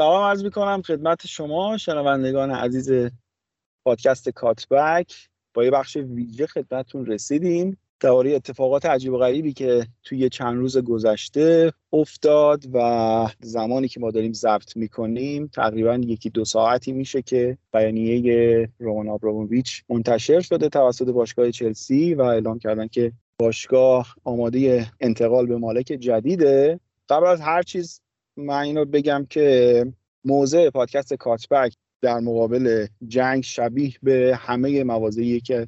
سلام عرض می‌کنم خدمت شما شنوندگان عزیز پادکست کاتبک. با یه بخش ویژه خدمتتون رسیدیم. درباره اتفاقات عجیب و غریبی که توی چند روز گذشته افتاد و زمانی که ما داریم ضبط می‌کنیم تقریبا یکی دو ساعتی میشه که بیانیه رومان آبراموویچ منتشر شده توسط باشگاه چلسی و اعلام کردن که باشگاه آماده انتقال به مالک جدیده. قبل از هر چیز من اینو بگم که موضع پادکست کاتبک در مقابل جنگ شبیه به همه مواضعی که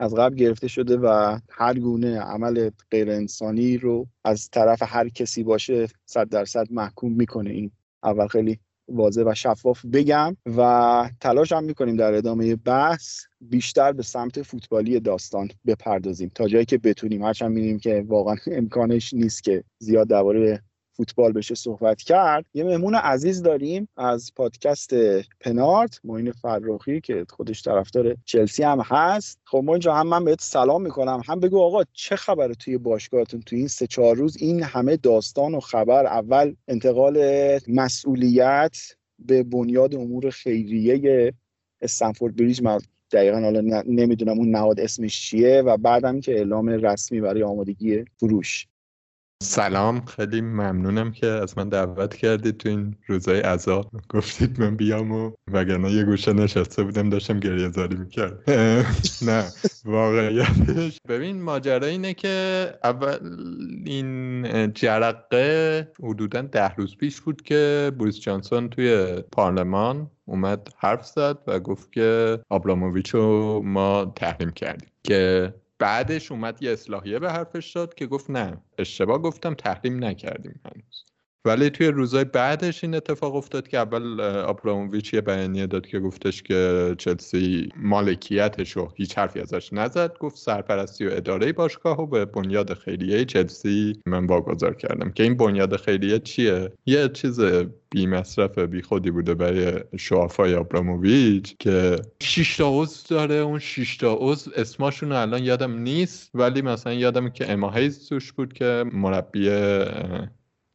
از قبل گرفته شده و هر گونه عمل غیر انسانی رو از طرف هر کسی باشه صد درصد محکوم می‌کنه این. اول خیلی واضح و شفاف بگم و تلاش هم می‌کنیم در ادامه بحث بیشتر به سمت فوتبالی داستان بپردازیم تا جایی که بتونیم. هرچند می‌دونیم که واقعا امکانش نیست که زیاد درباره فوتبال بشه صحبت کرد. یه مهمون عزیز داریم از پادکست پنارت معین فراخی که خودش طرفدار چلسی هم هست. خب ما اینجا هم من بهت سلام می‌کنم. هم بگو آقا چه خبره توی باشگاهتون توی این سه چهار روز؟ این همه داستان و خبر اول انتقال مسئولیت به بنیاد امور خیریه استنفورد بریج. من دقیقا حالا نمی‌دونم اون نهاد اسمش چیه و بعدم که اعلام رسمی برای آمادگی فروش. سلام خیلی ممنونم که از من دعوت کردید تو این روزای عذاب گفتید من بیام و وگرنه یه گوشه نشسته بودم داشتم گریه زاری می‌کرد نه واقعیتش. ببین ماجرا اینه که اول این جرقه حدودا ده روز پیش بود که بوریس جانسون توی پارلمان اومد حرف زد و گفت که آبراموویچ رو ما تحریم کردیم که بعدش اومد یه اصلاحیه به حرفش داد که گفت نه اشتباه گفتم تحریم نکردیم هنوز. ولی توی روزای بعدش این اتفاق افتاد که اول آبراموویچ یه بیانیه داد که گفتش که چلسی مالکیتش رو هیچ حرفی ازش نزد. گفت سرپرستی و اداره باشگاه و به بنیاد خیریه چلسی من واگذار کردم. که این بنیاد خیریه چیه؟ یه چیز بی مصرف بی خودی بوده برای شوافای آبراموویچ که 6 تا عضو داره. اون 6 تا عضو اسمشون الان یادم نیست ولی مثلا یادم که اماهیز توش بود که مربی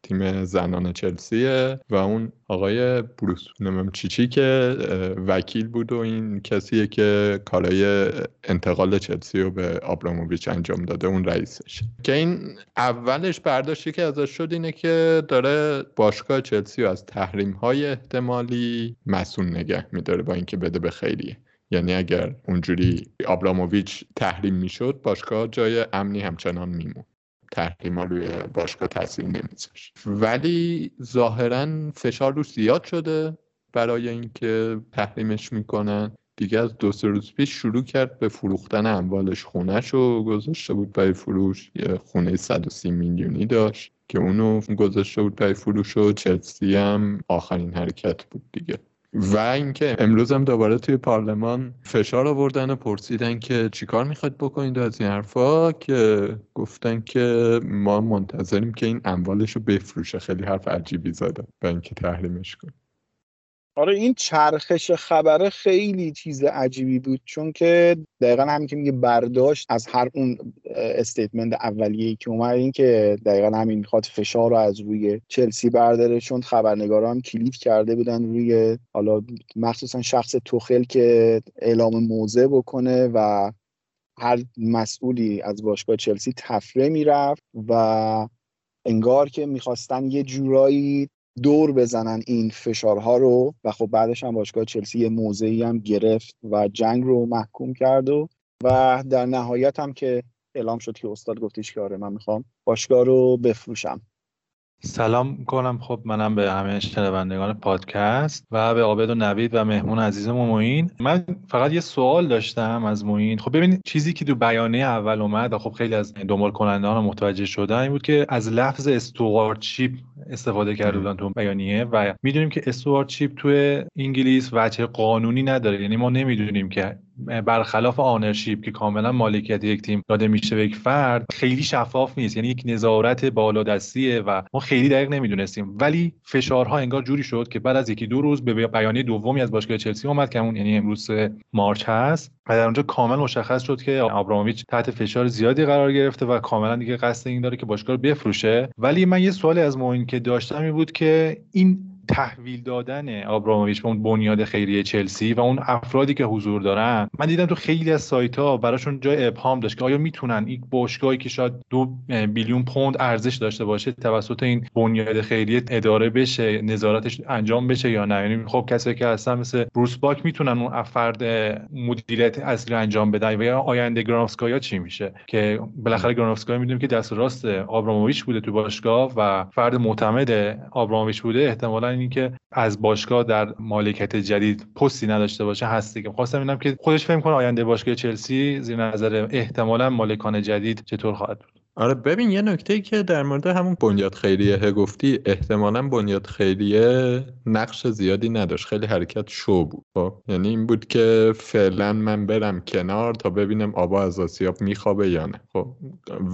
تیم زنان چلسیه و اون آقای بروس نمیم چیچی که وکیل بود و این کسیه که کارای انتقال چلسی رو به آبراموویچ انجام داده اون رئیسش. که این اولش برداشتی که ازش شد اینه که داره باشگاه چلسی رو از تحریم های احتمالی مسئول نگه میداره با اینکه بده به خیریه. یعنی اگر اونجوری آبراموویچ تحریم می‌شد باشگاه جای امنی همچنان میمون. تحریما روی باشگاه تاثیر نمیذاشت ولی ظاهرا فشار روش زیاد شده برای اینکه تحریمش می‌کنن. دیگه از دو سه روز پیش شروع کرد به فروختن اموالش. خونش رو گذاشته بود برای فروش. یه خونه 130 میلیونی داشت که اونو گذاشته بود برای فروش و چلسی هم آخرین حرکت بود دیگه. و اینکه امروز هم دوباره توی پارلمان فشار آوردن و پرسیدن که چیکار می‌خواید بکنید از این حرفا که گفتن که ما منتظریم که این اموالش رو بفروشه. خیلی حرف عجیبی زدن و اینکه تحریمش کنیم آره این چرخش خبره خیلی چیز عجیبی بود چون که دقیقا همین که میگه برداشت از هر اون استیتمنت اولیه‌ای که اومد این که دقیقا همین می‌خواد فشار رو از روی چلسی برداره چون خبرنگاران کلید کرده بودن روی حالا مخصوصا شخص توخل که اعلام موضع بکنه و هر مسئولی از باشگاه چلسی تفره می‌رفت و انگار که می‌خواستن یه جورایی دور بزنن این فشارها رو و خب بعدش هم باشگاه چلسی یه موضعی هم گرفت و جنگ رو محکوم کرد و و در نهایت هم که اعلام شد که استاد گفتیش که آره من می‌خوام باشگاه رو بفروشم. سلام کنم خب منم به همه شنوندگان پادکست و به عابد و نوید و مهمون عزیزم و معین من فقط یه سوال داشتم از معین خب ببینید چیزی که تو بیانیه اول اومد و خب خیلی از دنبال کنندگان متوجه شدن این بود که از لفظ استوارچیپ استفاده کرده بودن تو بیانیه و می‌دونیم که استوارچیپ توی انگلیس وجه قانونی نداره. یعنی ما نمی‌دونیم که برخلاف آنرشیپ که کاملا مالکیت یک تیم داده میشه به یک فرد خیلی شفاف نیست. یعنی یک نظارت بالادستیه و ما خیلی دقیق نمی‌دونستیم. ولی فشارها انگار جوری شد که بعد از یکی دو روز به بیانیه دومی از باشگاه چلسی اومد که اون یعنی امروز مارچ هست و در اونجا کامل مشخص شد که آبراموویچ تحت فشار زیادی قرار گرفته و کاملا دیگه قصد این داره که باشگاه رو بفروشه. ولی من یه سوالی از موین که داشتم این بود که این تحویل دادن آبراموویچ به اون بنیاد خیریه چلسی و اون افرادی که حضور دارن. من دیدم تو خیلی از سایت ها براشون جای ابهام داشت که آیا می‌تونن این باشگاهی که شاید دو بیلیون پوند ارزش داشته باشه توسط این بنیاد خیریه اداره بشه نظارتش انجام بشه یا نه؟ یعنی خب کسی که هستن مثل بروس باک می‌تونن اون افراد مدیریت اصلی انجام بدن و یا آینده گرانوفسکایا چی میشه؟ که بالاخره گرانوفسکایا می‌دونیم که دست راست آبراموویچ بوده تو باشگاه و فرد معتمد آبراموویچ بوده احتمالا اینی که از باشگاه در مالکیت جدید پستی نداشته باشه هستی که خواستم اینم که خودش فهم کنه آینده باشگاه چلسی زیر نظر احتمالا مالکان جدید چطور خواهد بود. آره ببین یه نکته که در مورد همون بنیاد خیریه گفتی احتمالا بنیاد خیریه نقش زیادی نداشت خیلی حرکت شو بود خب؟ یعنی این بود که فعلا من برم کنار تا ببینم آبا از آسیاب میخوابه یا نه خب؟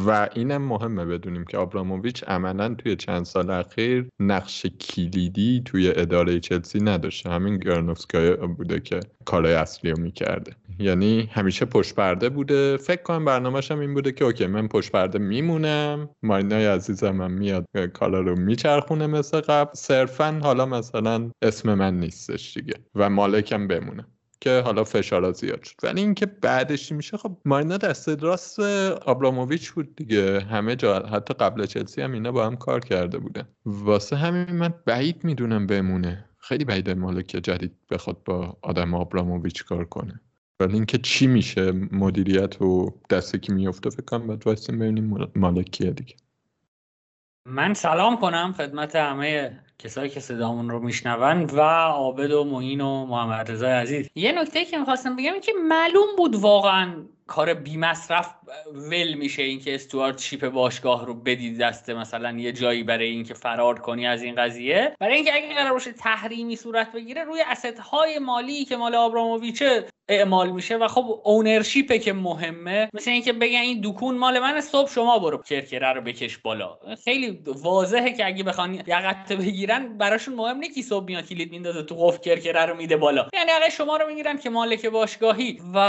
و اینم مهمه بدونیم که آبراموویچ عملا توی چند سال اخیر نقش کلیدی توی اداره چلسی نداشته. همین گرنوفسکای بوده که کارهای اصلی رو می‌کرده. یعنی همیشه پشت پرده بوده. فکر کنم برنامهش هم این بوده که اوکی من پشت پرده میمونم. مارینای عزیزم هم میاد کالا رو میچرخونه مثل قبل. صرفا حالا مثلا اسم من نیستش دیگه و مالکم بمونه که حالا فشارا زیاد شد. ولی اینکه بعدش میشه؟ خب مارینا دست راست آبراموویچ بود دیگه. همه جا حتی قبل چلسی هم اینا با هم کار کرده بودن واسه همین من بعید می‌دونم بمونه. خیلی بعید مالک جدید بخواد با آدم آبراموویچ کار کنه. ولی اینکه چی میشه مدیریت و دسته که میفته فکر کنم باید وایسیم ببینیم مالکیه دیگه. من سلام کنم خدمت همه کسایی که صدامون رو میشنون و عابد و معین و محمد رضای عزیز. یه نکته که می‌خواستم بگم این که معلوم بود واقعا کار بی مصرف ول میشه اینکه استوارت شیپ باشگاه رو بدید دسته مثلا یه جایی برای اینکه فرار کنی از این قضیه. برای اینکه اگه قرار باشه تحریمی صورت بگیره روی اسست های مالی که مال آبراموویچه اعمال میشه و خب اونرشیپه که مهمه مثل اینکه بگن این دکون مال من صبح شما برو کرکره رو بکش بالا. خیلی واضحه که اگه بخوان یقت بگیرن براشون مهم نیست کی صبح میاد کلید میندازه تو قفل کرکره رو میده بالا. یعنی اگه شما رو می‌گیرن که مالک باشگاهی و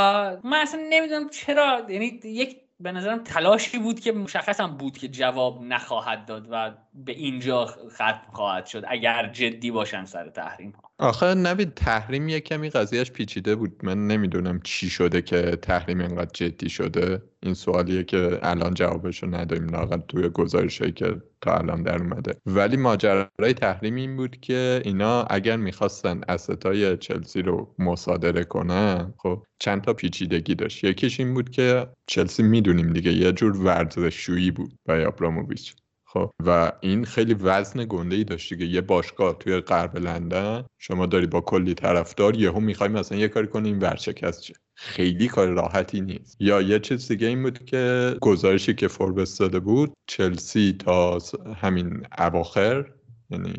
من اصلا نمی‌دونم چرا؟ یعنی یک به نظرم تلاشی بود که مشخصم بود که جواب نخواهد داد و به اینجا ختم خواهد شد اگر جدی باشن سر تحریم ها آخه نبید تحریم یه کمی قضیهش پیچیده بود. من نمی‌دونم چی شده که تحریم اینقدر جدی شده. این سوالیه که الان جوابشو نداریم لاقل توی گزارشی که تا الان در اومده. ولی ماجرای تحریم این بود که اینا اگر می‌خواستن استای چلسی رو مصادره کنن خب چند تا پیچیدگی داشت. یکیش این بود که چلسی می‌دونیم دیگه یه جور ورزشجویی بود برای آبراموویچ خب و این خیلی وزن گنده ای داشت دیگه. یه باشگاه توی غرب لندن. شما داری با کلی طرفدار یهو می‌خوای مثلا یه کاری کنی این ورشکست شه. خیلی کار راحتی نیست. یا یه چیز دیگه این بود که گزارشی که فوربس داده بود چلسی تا همین اواخر یعنی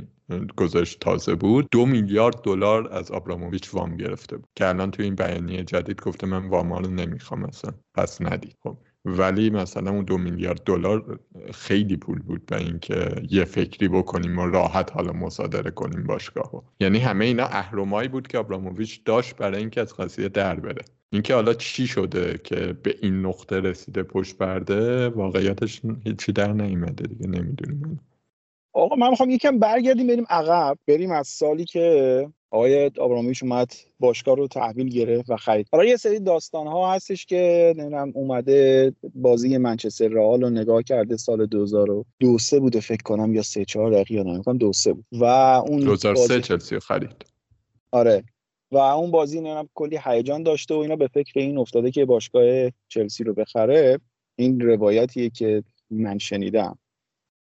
گزارش تازه بود دو میلیارد دلار از آبراموویچ وام گرفته بود. که الان توی این بیانیه جدید گفته من وام رو نمی‌خوام مثلا پس ندید. خب. ولی مثلا اون دو میلیارد دلار خیلی پول بود به اینکه یه فکری بکنیم و راحت حالا مصادره کنیم باشگاهو. یعنی همه اینا اهرمایی بود که ابراموویچ داشت برای اینکه از قضیه در بره. اینکه حالا چی شده که به این نقطه رسیده پشت برده واقعیتش هیچی در نیومده دیگه نمی‌دونیم. آقا من می‌خوام یکم برگردیم بریم عقب بریم از سالی که آقای آبرامیش اومد باشگاه رو تحویل گرفت و خرید. حالا یه سری داستان ها هستش که نمی‌دونم اومده بازی منچستر رئال رو نگاه کرده سال 2002 سه بوده فکر کنم یا سه چهار دقیقه یا نمی‌دونم دو سه بود. و اون 2003 بازی... چلسی خرید. آره. و اون بازی نمی‌دونم کلی هیجان داشته و اینا به فکر این افتاده که باشگاه چلسی رو بخره این روایتیه که من شنیدم.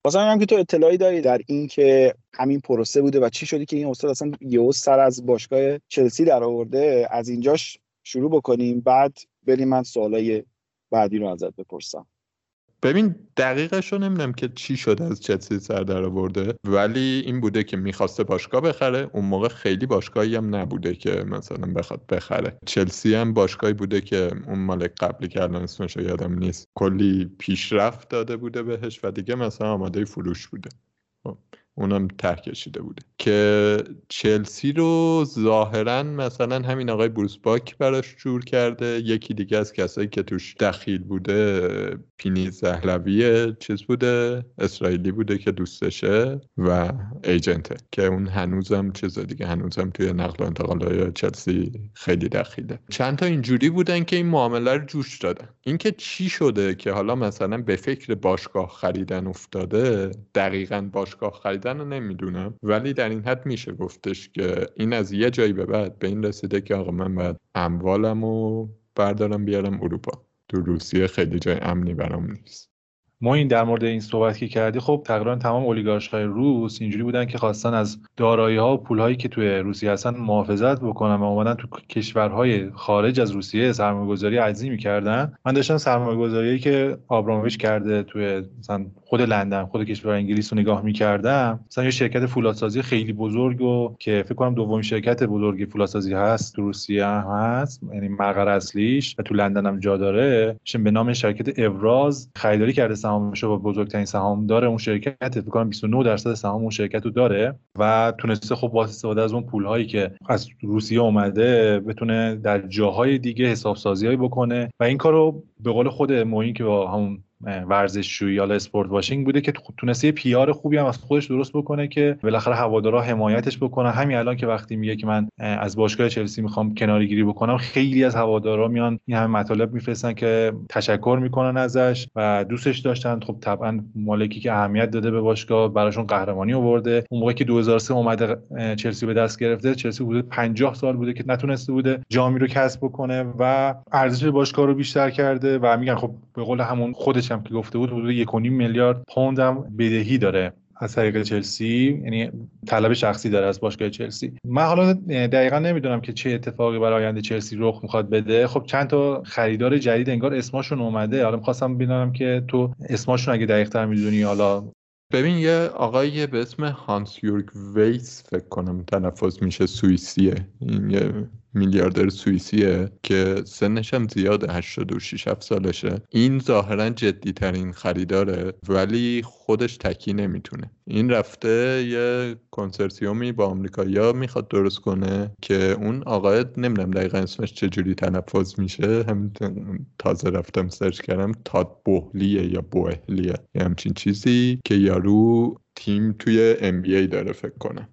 واسه که تو اطلاعی داری در این که همین پروسه بوده و چی شدی که این استاد اصلا یهو سر از باشگاه چلسی در آورده از اینجاش شروع بکنیم بعد بریم من سوالای بعدی رو ازت بپرسم. ببین دقیقش رو نمی‌دونم که چی شده از چلسی سر در آورده ولی این بوده که می‌خواسته باشگاه بخره. اون موقع خیلی باشگاهی هم نبوده که مثلا بخواد بخره. چلسی هم باشگاهی بوده که اون مالک قبلی که الان اسمش یادم نیست کلی پیشرفت داده بوده بهش و دیگه مثلا آماده فروش بوده. خب، اونم ته کشیده بوده. که چلسی رو ظاهرا مثلا همین آقای بروس باک براش جور کرده. یکی دیگه از کسایی که توش دخیل بوده پینی زهلوی چیز بوده اسرائیلی بوده که دوستشه و ایجنته که اون هنوزم چیز دیگه هنوزم توی نقل و انتقال چلسی خیلی دخیله. چند تا اینجوری بودن که این معامله رو جوش دادن. اینکه چی شده که حالا مثلا به فکر باشگاه خریدن افتاده دقیقا باشگاه خریدن رو نمی‌دونم. ولی در این حد میشه گفتش که این از یه جایی به بعد به این رسیده که آقا من باید اموالم رو بردارم بیارم اروپا. تو روسیه خیلی جای امنی برام نیست. ما این در مورد این صحبت که کردی خب تقریبا تمام اولیگارش های روس اینجوری بودن که خواستن از دارایی ها و پول هایی که توی روسیه هستن محافظت بکنن و اومدن تو کشورهای خارج از روسیه سرمایه گذاری عظیمی کردن. من داشتم سرمایه گذاری که آبرامویچ کرده توی مثلا خود لندن خود کشور انگلیس رو نگاه می‌کردم. مثلا یه شرکت فولادسازی خیلی بزرگ و که فکر کنم دومین شرکت بزرگی فولادسازی هست تو روسیه هست یعنی مقر اصلیش و تو لندن هم جا داره به نام شرکت ابراز خریداری کرده سهامش با بزرگترین سهام داره اون شرکت فکر کنم 29 درصد سهام اون شرکت رو داره و تونسته خب با استفاده از اون پول هایی که از روسیه اومده بتونه در جاهای دیگه حساب سازی بکنه و این کارو به قول خود موین که با همون ورزشجویی یا اسپورت واشینگ بوده که تونسته یه پیار خوبی هم از خودش درست بکنه که بالاخره هوادارا حمایتش بکنه همین الان که وقتی میگه که من از باشگاه چلسی می‌خوام کناری گیری بکنم خیلی از هوادارا میان این همه مطالب میفرستن که تشکر می‌کنن ازش و دوستش داشتن. خب طبعا مالکی که اهمیت داده به باشگاه براشون قهرمانی آورده. اون موقعی که 2003 اومده چلسی به دست گرفته چلسی بوده 50 سال بوده که نتونسته بوده جامی رو کسب بکنه و ارزش باشگاه رو بیشتر کرده و میگن خب به قول همون خودش هم که گفته بود حدود یک میلیارد پوند هم بدهی داره از طریق چلسی. یعنی طلب شخصی داره از باشگاه چلسی. من حالا دقیقا نمی‌دونم که چه اتفاقی برای آینده چلسی رخ می‌خواد بده. خب چند تا خریدار جدید انگار اسمشون اومده. حالا می‌خواستم ببینم که تو اسمشون اگه دقیق تر می‌دونی حالا. ببین یه آقای به اسم هانس یورگ ویس فکر کنم تلفظ میشه سوئیسیه. این یه میلیاردر سوئیسیه که سنش هم زیاده 86 7 سالشه. این ظاهرا جدی ترین خریداره ولی خودش تکی نمی‌تونه. این رفته یه کنسرسیومی با آمریکایی‌ها می‌خواد درست کنه که اون آقای نمی‌دونم دقیقا اسمش چجوری تلفظ میشه هم تازه رفتم سرچ کردم تاد بوهلیه یا بوهلیه. یه همچین چیزی که یارو تیم توی ام داره فکر کنم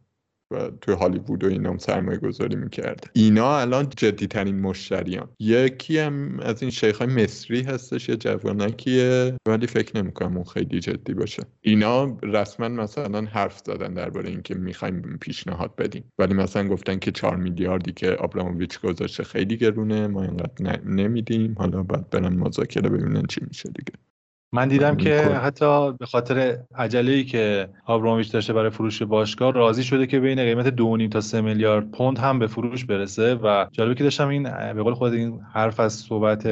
و توی هالیوود و اینا هم سرمایه گذاری می‌کرده اینا الان جدی ترین مشتریان یکی هم از این شیخ های مصری هستش یه جوانکیه ولی فکر نمی‌کنم اون خیلی جدی باشه. اینا رسما مثلا حرف زدن درباره اینکه می‌خوایم پیشنهاد بدیم. ولی مثلا گفتن که 4 میلیاردی که آبراموویچ گذاشته خیلی گرونه ما اینقدر نمیدیم. حالا باید برن مذاکره ببینن چی میشه دیگه. من دیدم که حتی به خاطر عجله ای که آبرامویچ داشته برای فروش باشگاه راضی شده که بین قیمت 2.5 تا 3 میلیارد پوند هم به فروش برسه و جالبه که داشتم این به قول خود این حرف از صحبت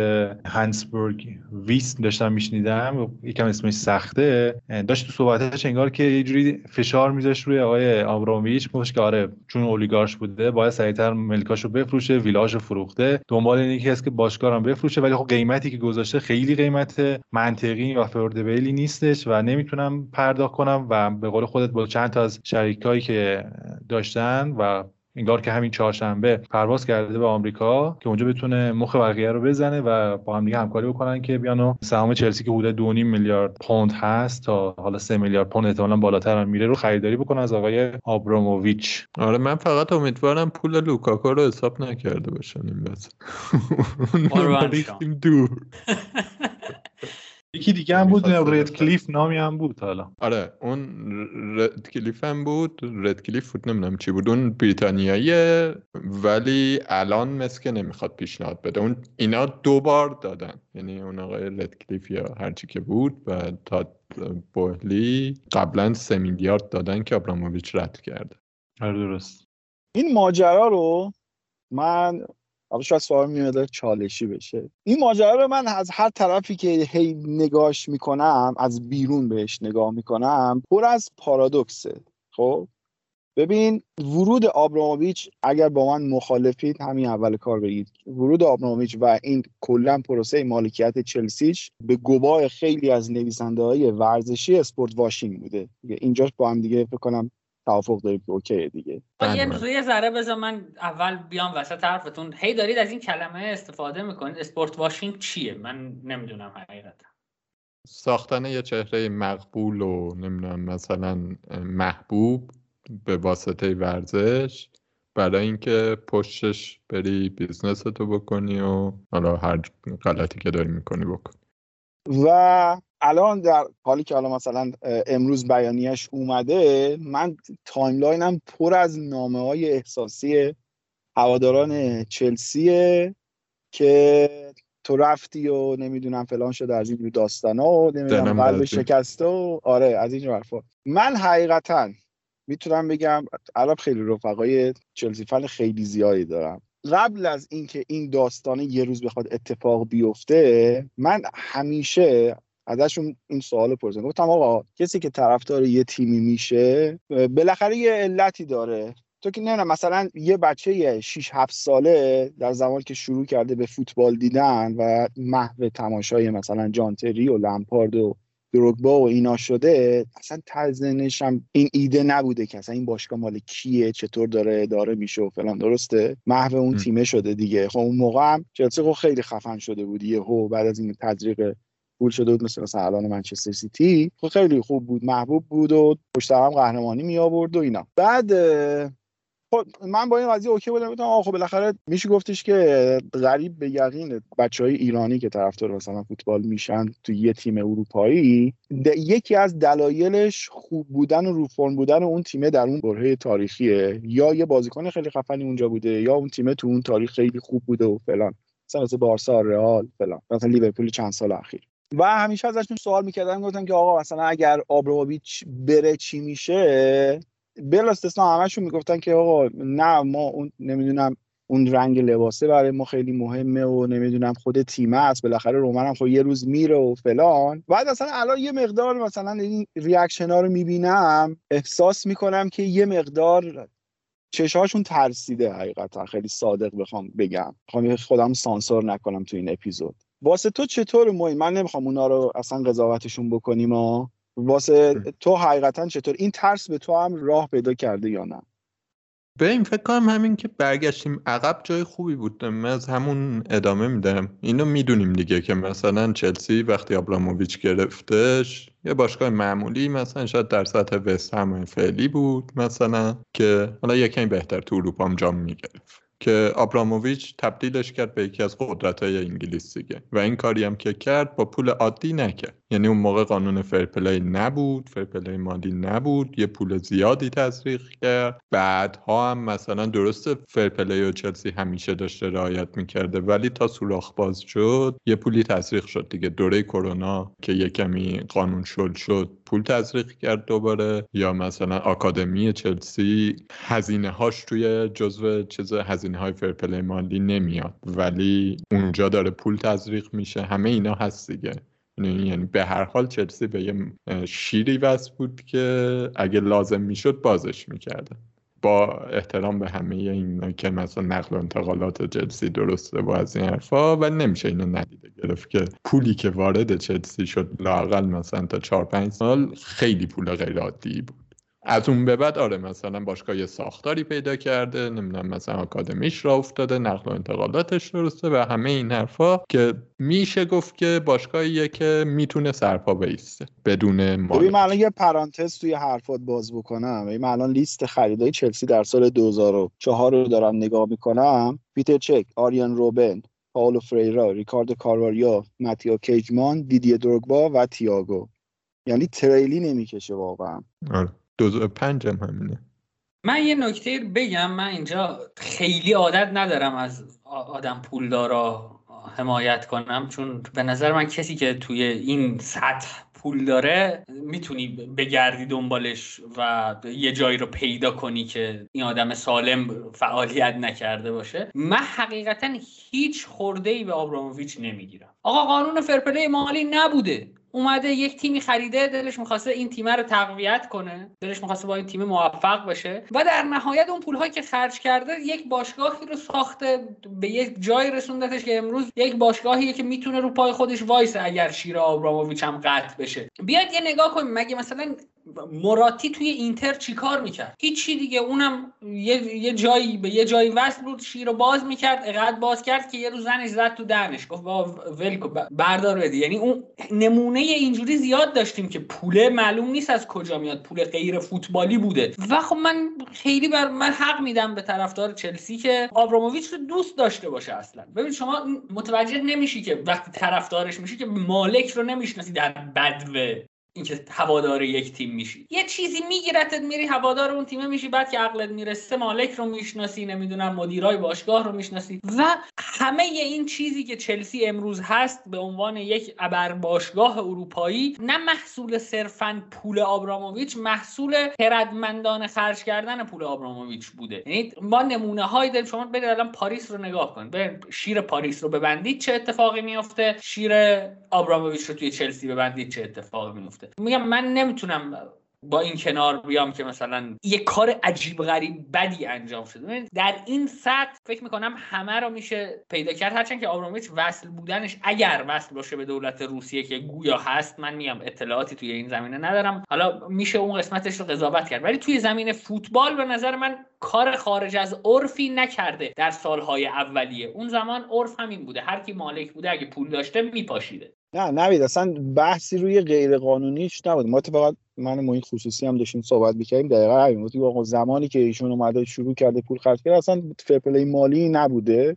هانسبورگ ویس داشتم میشنیدم یکم اسمش سخته. داشت تو صحبتش انگار که یه جوری فشار میذاشت روی آقای آبرامویچ گفتش که آره چون اولیگارش بوده باید سریعتر ملکاشو بفروشه ویلاژو فروخته. دنبال اینه که که باشگاه هم بفروشه ولی خب قیمتی که گذاشته خیلی قیمت منطقی این افوردبلی نیستش و نمی‌تونم پرداخت کنم و به قول خودت با چند تا از شریکایی که داشتن و انگار که همین چهارشنبه پرواز کرده به آمریکا که اونجا بتونه مخ بقیه رو بزنه و با هم دیگه همکاری بکنن که بیان و سهام چلسی که حدود 2.5 میلیارد پوند هست تا حالا 3 میلیارد پوند احتمالاً بالاتر هم میره رو خریداری بکنه از آقای آبراموویچ. آره من فقط امیدوارم پول لوکاکو رو حساب نکرده باشن این بس. دور. یکی دیگه هم بود رد کلیف نامی هم بود حالا. آره اون رد کلیف هم بود. رد کلیف بود نمی‌دونم چی بود. اون بریتانیاییه ولی الان مسکه نمی‌خواد پیشنهاد بده. اون اینا دو بار دادن. یعنی اون آقای رد کلیف یا هرچی که بود و تا بوهلی قبلا سه میلیارد دادن که ابراموویچ رد کرده. آره درست. این ماجرا رو من حالا شاید سوال میاد چالشی بشه. این ماجرا رو من از هر طرفی که هی نگاش می‌کنم از بیرون بهش نگاه می‌کنم پر از پارادوکسه. خب؟ ببین ورود آبراموویچ اگر با من مخالفید همین اول کار بگید. ورود آبراموویچ و این کلا پروسه مالکیت چلسیش به گواه خیلی از نویسنده های ورزشی sportswashing بوده. اینجاش با هم دیگه فکر کنم توافق داریم که okay دیگه. یه بله. یه ذره بذار من اول بیام وسط حرفتون. هی دارید از این کلمه استفاده می‌کنید. sportswashing چیه؟ من نمی‌دونم حقیقتا. ساختن یه چهره مقبول و نمی‌دونم مثلا محبوب به واسطه ورزش برای اینکه پشتش بری business تو بکنی و حالا هر غلطی که داری می‌کنی بکن. و الان در حالی که حالا مثلا امروز بیانیه‌ش اومده من timeline م پر از نامه های احساسی هواداران چلسیه که تو رفتی و نمی‌دونم فلان شده از این داستانا و نمی‌دونم قلب شکسته و آره از این حرفا. من حقیقتا می‌تونم بگم الان خیلی رفقای چلسی فن خیلی زیادی دارم. قبل از اینکه این داستانه یه روز بخواد اتفاق بیفته من همیشه ازشون این سوال پرسیدم. گفتم آقا کسی که طرفدار یه تیمی میشه بالاخره یه علتی داره. تو که نمی‌دونم مثلا یه بچه 6 7 ساله در زمانی که شروع کرده به فوتبال دیدن و محو تماشای مثلا جانتری و لمپارد و دروگبا و اینا شده اصلا تزنش هم این ایده نبوده که اصلا این باشگاه مال کیه چطور داره اداره میشه و فلان. درسته؟ محو اون. تیمه شده دیگه. خب اون موقع هم چلسی خب خیلی خفن شده بود یهو بعد از این تزریق پول شده بود مثل مثلا الان منچستر سیتی. خب خیلی خوب بود محبوب بود و پشت هم قهرمانی می آورد و اینا. بعد خب من با این قضیه اوکی بودم گفتم آقا خب بالاخره میشه گفتش که غریب به یقین بچه های ایرانی که طرفدار مثلا فوتبال میشن تو یه تیم اروپایی یکی از دلایلش خوب بودن و رو فرم بودن اون تیمه در اون برهه تاریخیه. یا یه بازیکن خیلی خفنی اونجا بوده یا اون تیمه تو اون تاریخ خیلی خوب بوده و فلان. مثلا مثل بارسا رئال فلان. مثلا لیورپول چند سال اخیر. و همیشه ازشون سوال می‌کردم گفتم که آقا مثلا اگر آبراموویچ بره چی میشه؟ بلا استثنا همشون می‌گفتن که آقا نه ما اون نمی‌دونم اون رنگ لباسه برای ما خیلی مهمه و نمی‌دونم خود تیمه است بالاخره رومن هم خب یه روز میره و فلان. بعد اصلا الان یه مقدار مثلا این ریاکشن ها رو می‌بینم احساس می‌کنم که یه مقدار چشهاشون ترسیده حقیقتا. خیلی صادق بخوام بگم. خودم سانسور نکنم تو این اپیزود. واسه تو چطور موی من نمی‌خوام اونا رو اصلا قضاوتشون بکنیم و واسه تو حقیقتا چطور؟ این ترس به تو هم راه پیدا کرده یا نه؟ این فکر کنم همین که برگشتیم. عقب جای خوبی بود. من از همون ادامه میدم. اینو می‌دونیم دیگه که مثلا چلسی وقتی آبراموویچ گرفتش یه باشگاه معمولی مثلا شاید در سطح وستهم فعلی بود مثلا که حالا یه کمی بهتر تو اروپا هم جام می‌گرفت. که آبراموویچ تبدیلش کرد به یکی از قدرت های انگلیس دیگه. و این کاری هم که کرد با پول عادی نکرد. یعنی اون موقع قانون fair play نبود fair play مالی نبود. یه پول زیادی تزریق کرد. بعدها هم مثلا درست fair play و چلسی همیشه داشته رعایت می‌کرده ولی تا سوراخ باز شد یه پولی تزریق شد دیگه. دوره کرونا که یه کمی قانون شل شد پول تزریق کرد دوباره. یا مثلا آکادمی چلسی هزینه هاش توی جزو چیز هزینه های فرپلی مالی نمیاد ولی اونجا داره پول تزریق میشه. همه اینا هست دیگه. یعنی به هر حال چلسی به یه شیری وصل بود که اگه لازم می‌شد بازش می‌کرده. با احترام به همه اینا که مثلا نقل و انتقالات چلسی درسته و از این حرفا ولی نمیشه اینو ندیده گرفت که پولی که وارد چلسی شد لاقل مثلا تا 4 5 سال خیلی پول غیر عادی بود. از اون به بعد آره مثلا باشگاه یه ساختاری پیدا کرده نمی‌دونم مثلا آکادمیش را افتاده نقل و انتقالاتش درسته و همه این حرفا که میشه گفت که باشگاهیه که می‌تونه سرپا بیسته بدون ببین من الان یه پرانتز توی حرفات باز بکنم. ببین من الان لیست خریدای چلسی در سال 2004 رو دارم نگاه می‌کنم. پیتر چک آریان روبن پاولو فریرا ریکاردو کارواریا ماتیو کیجمان دیدی دروگبا و تییاگو. یعنی تریلی نمی‌کشه واقعا. آره. دو پنج هم همینه. من یه نکته بگم من اینجا خیلی عادت ندارم از آدم پولدارا حمایت کنم چون به نظر من کسی که توی این سطح پول داره می‌تونی بگردی دنبالش و یه جایی رو پیدا کنی که این آدم سالم فعالیت نکرده باشه. من حقیقتا هیچ خورده ای به آبراموویچ نمی‌گیرم. آقا قانون فرپلی مالی نبوده. اومده یک تیمی خریده دلش می‌خواسته این تیم رو تقویت کنه. دلش می‌خواسته با این تیم موفق بشه و در نهایت اون پولهایی که خرج کرده یک باشگاهی رو ساخته به یک جای رسوندتش که امروز یک باشگاهیه که می‌تونه رو پای خودش وایسه اگر شیر آبراموویچ هم قطع بشه. بیاید یه نگاه کنیم. مگه مثلا موراتی توی اینتر چیکار می‌کرد؟ هیچی دیگه. اونم یه, یه جایی به یه جایی وصل بود شیر رو باز می‌کرد اینقدر باز کرد که یه روز زنش زد تو دهنش. گفت بابا ول کن بردار بدی. یعنی اون نمونه اینجوری زیاد داشتیم که پوله معلوم نیست از کجا میاد پول غیر فوتبالی بوده. و خب من خیلی حق میدم به طرفدار چلسی که آبراموویچ رو دوست داشته باشه اصلا. ببین شما متوجه نمیشی که وقتی طرفدارش میشی که مالک رو نمی‌شناسی در بدوئه. اینکه هوادار یک تیم میشی. یه چیزی میگیرتت میری هوادار اون تیم میشی بعد که عقلت می‌رسه مالک رو می‌شناسی نمی‌دونم مدیرای باشگاه رو می‌شناسی. و همه این چیزی که چلسی امروز هست به عنوان یک ابر باشگاه اروپایی نه محصول صرفا پول آبراموویچ محصول خردمندان خرج کردن پول آبراموویچ بوده. یعنی ما نمونه هایی داریم شما برید الان پاریس رو نگاه کن. برید شیر پاریس رو ببندید چه اتفاقی میفته شیر آبراموویچ رو توی چلسی ببندید چه اتفاقی میفته میگم من نمی‌تونم با این کنار بیام که مثلا یه کار عجیب غریب بدی انجام شده. در این سطح فکر می‌کنم همه رو میشه پیدا کرد. هرچند که آبراموویچ وصل بودنش اگر وصل باشه به دولت روسیه که گویا هست من میگم اطلاعاتی توی این زمینه ندارم. حالا میشه اون قسمتش رو قضاوت کرد. ولی توی زمین فوتبال به نظر من کار خارج از عرفی نکرده در سالهای اولیه. اون زمان عرف همین بوده. هر کی مالک بوده اگه پول داشته میپاشیده. نه نوید اصلا بحثی روی غیر قانونیش نبود. ما فقط من ما این خصوصی هم داشتیم صحبت می‌کردیم دقیقا همین. بود زمانی که ایشون اومده شروع کرده پول خرج کرد اصلا fair play مالی نبوده.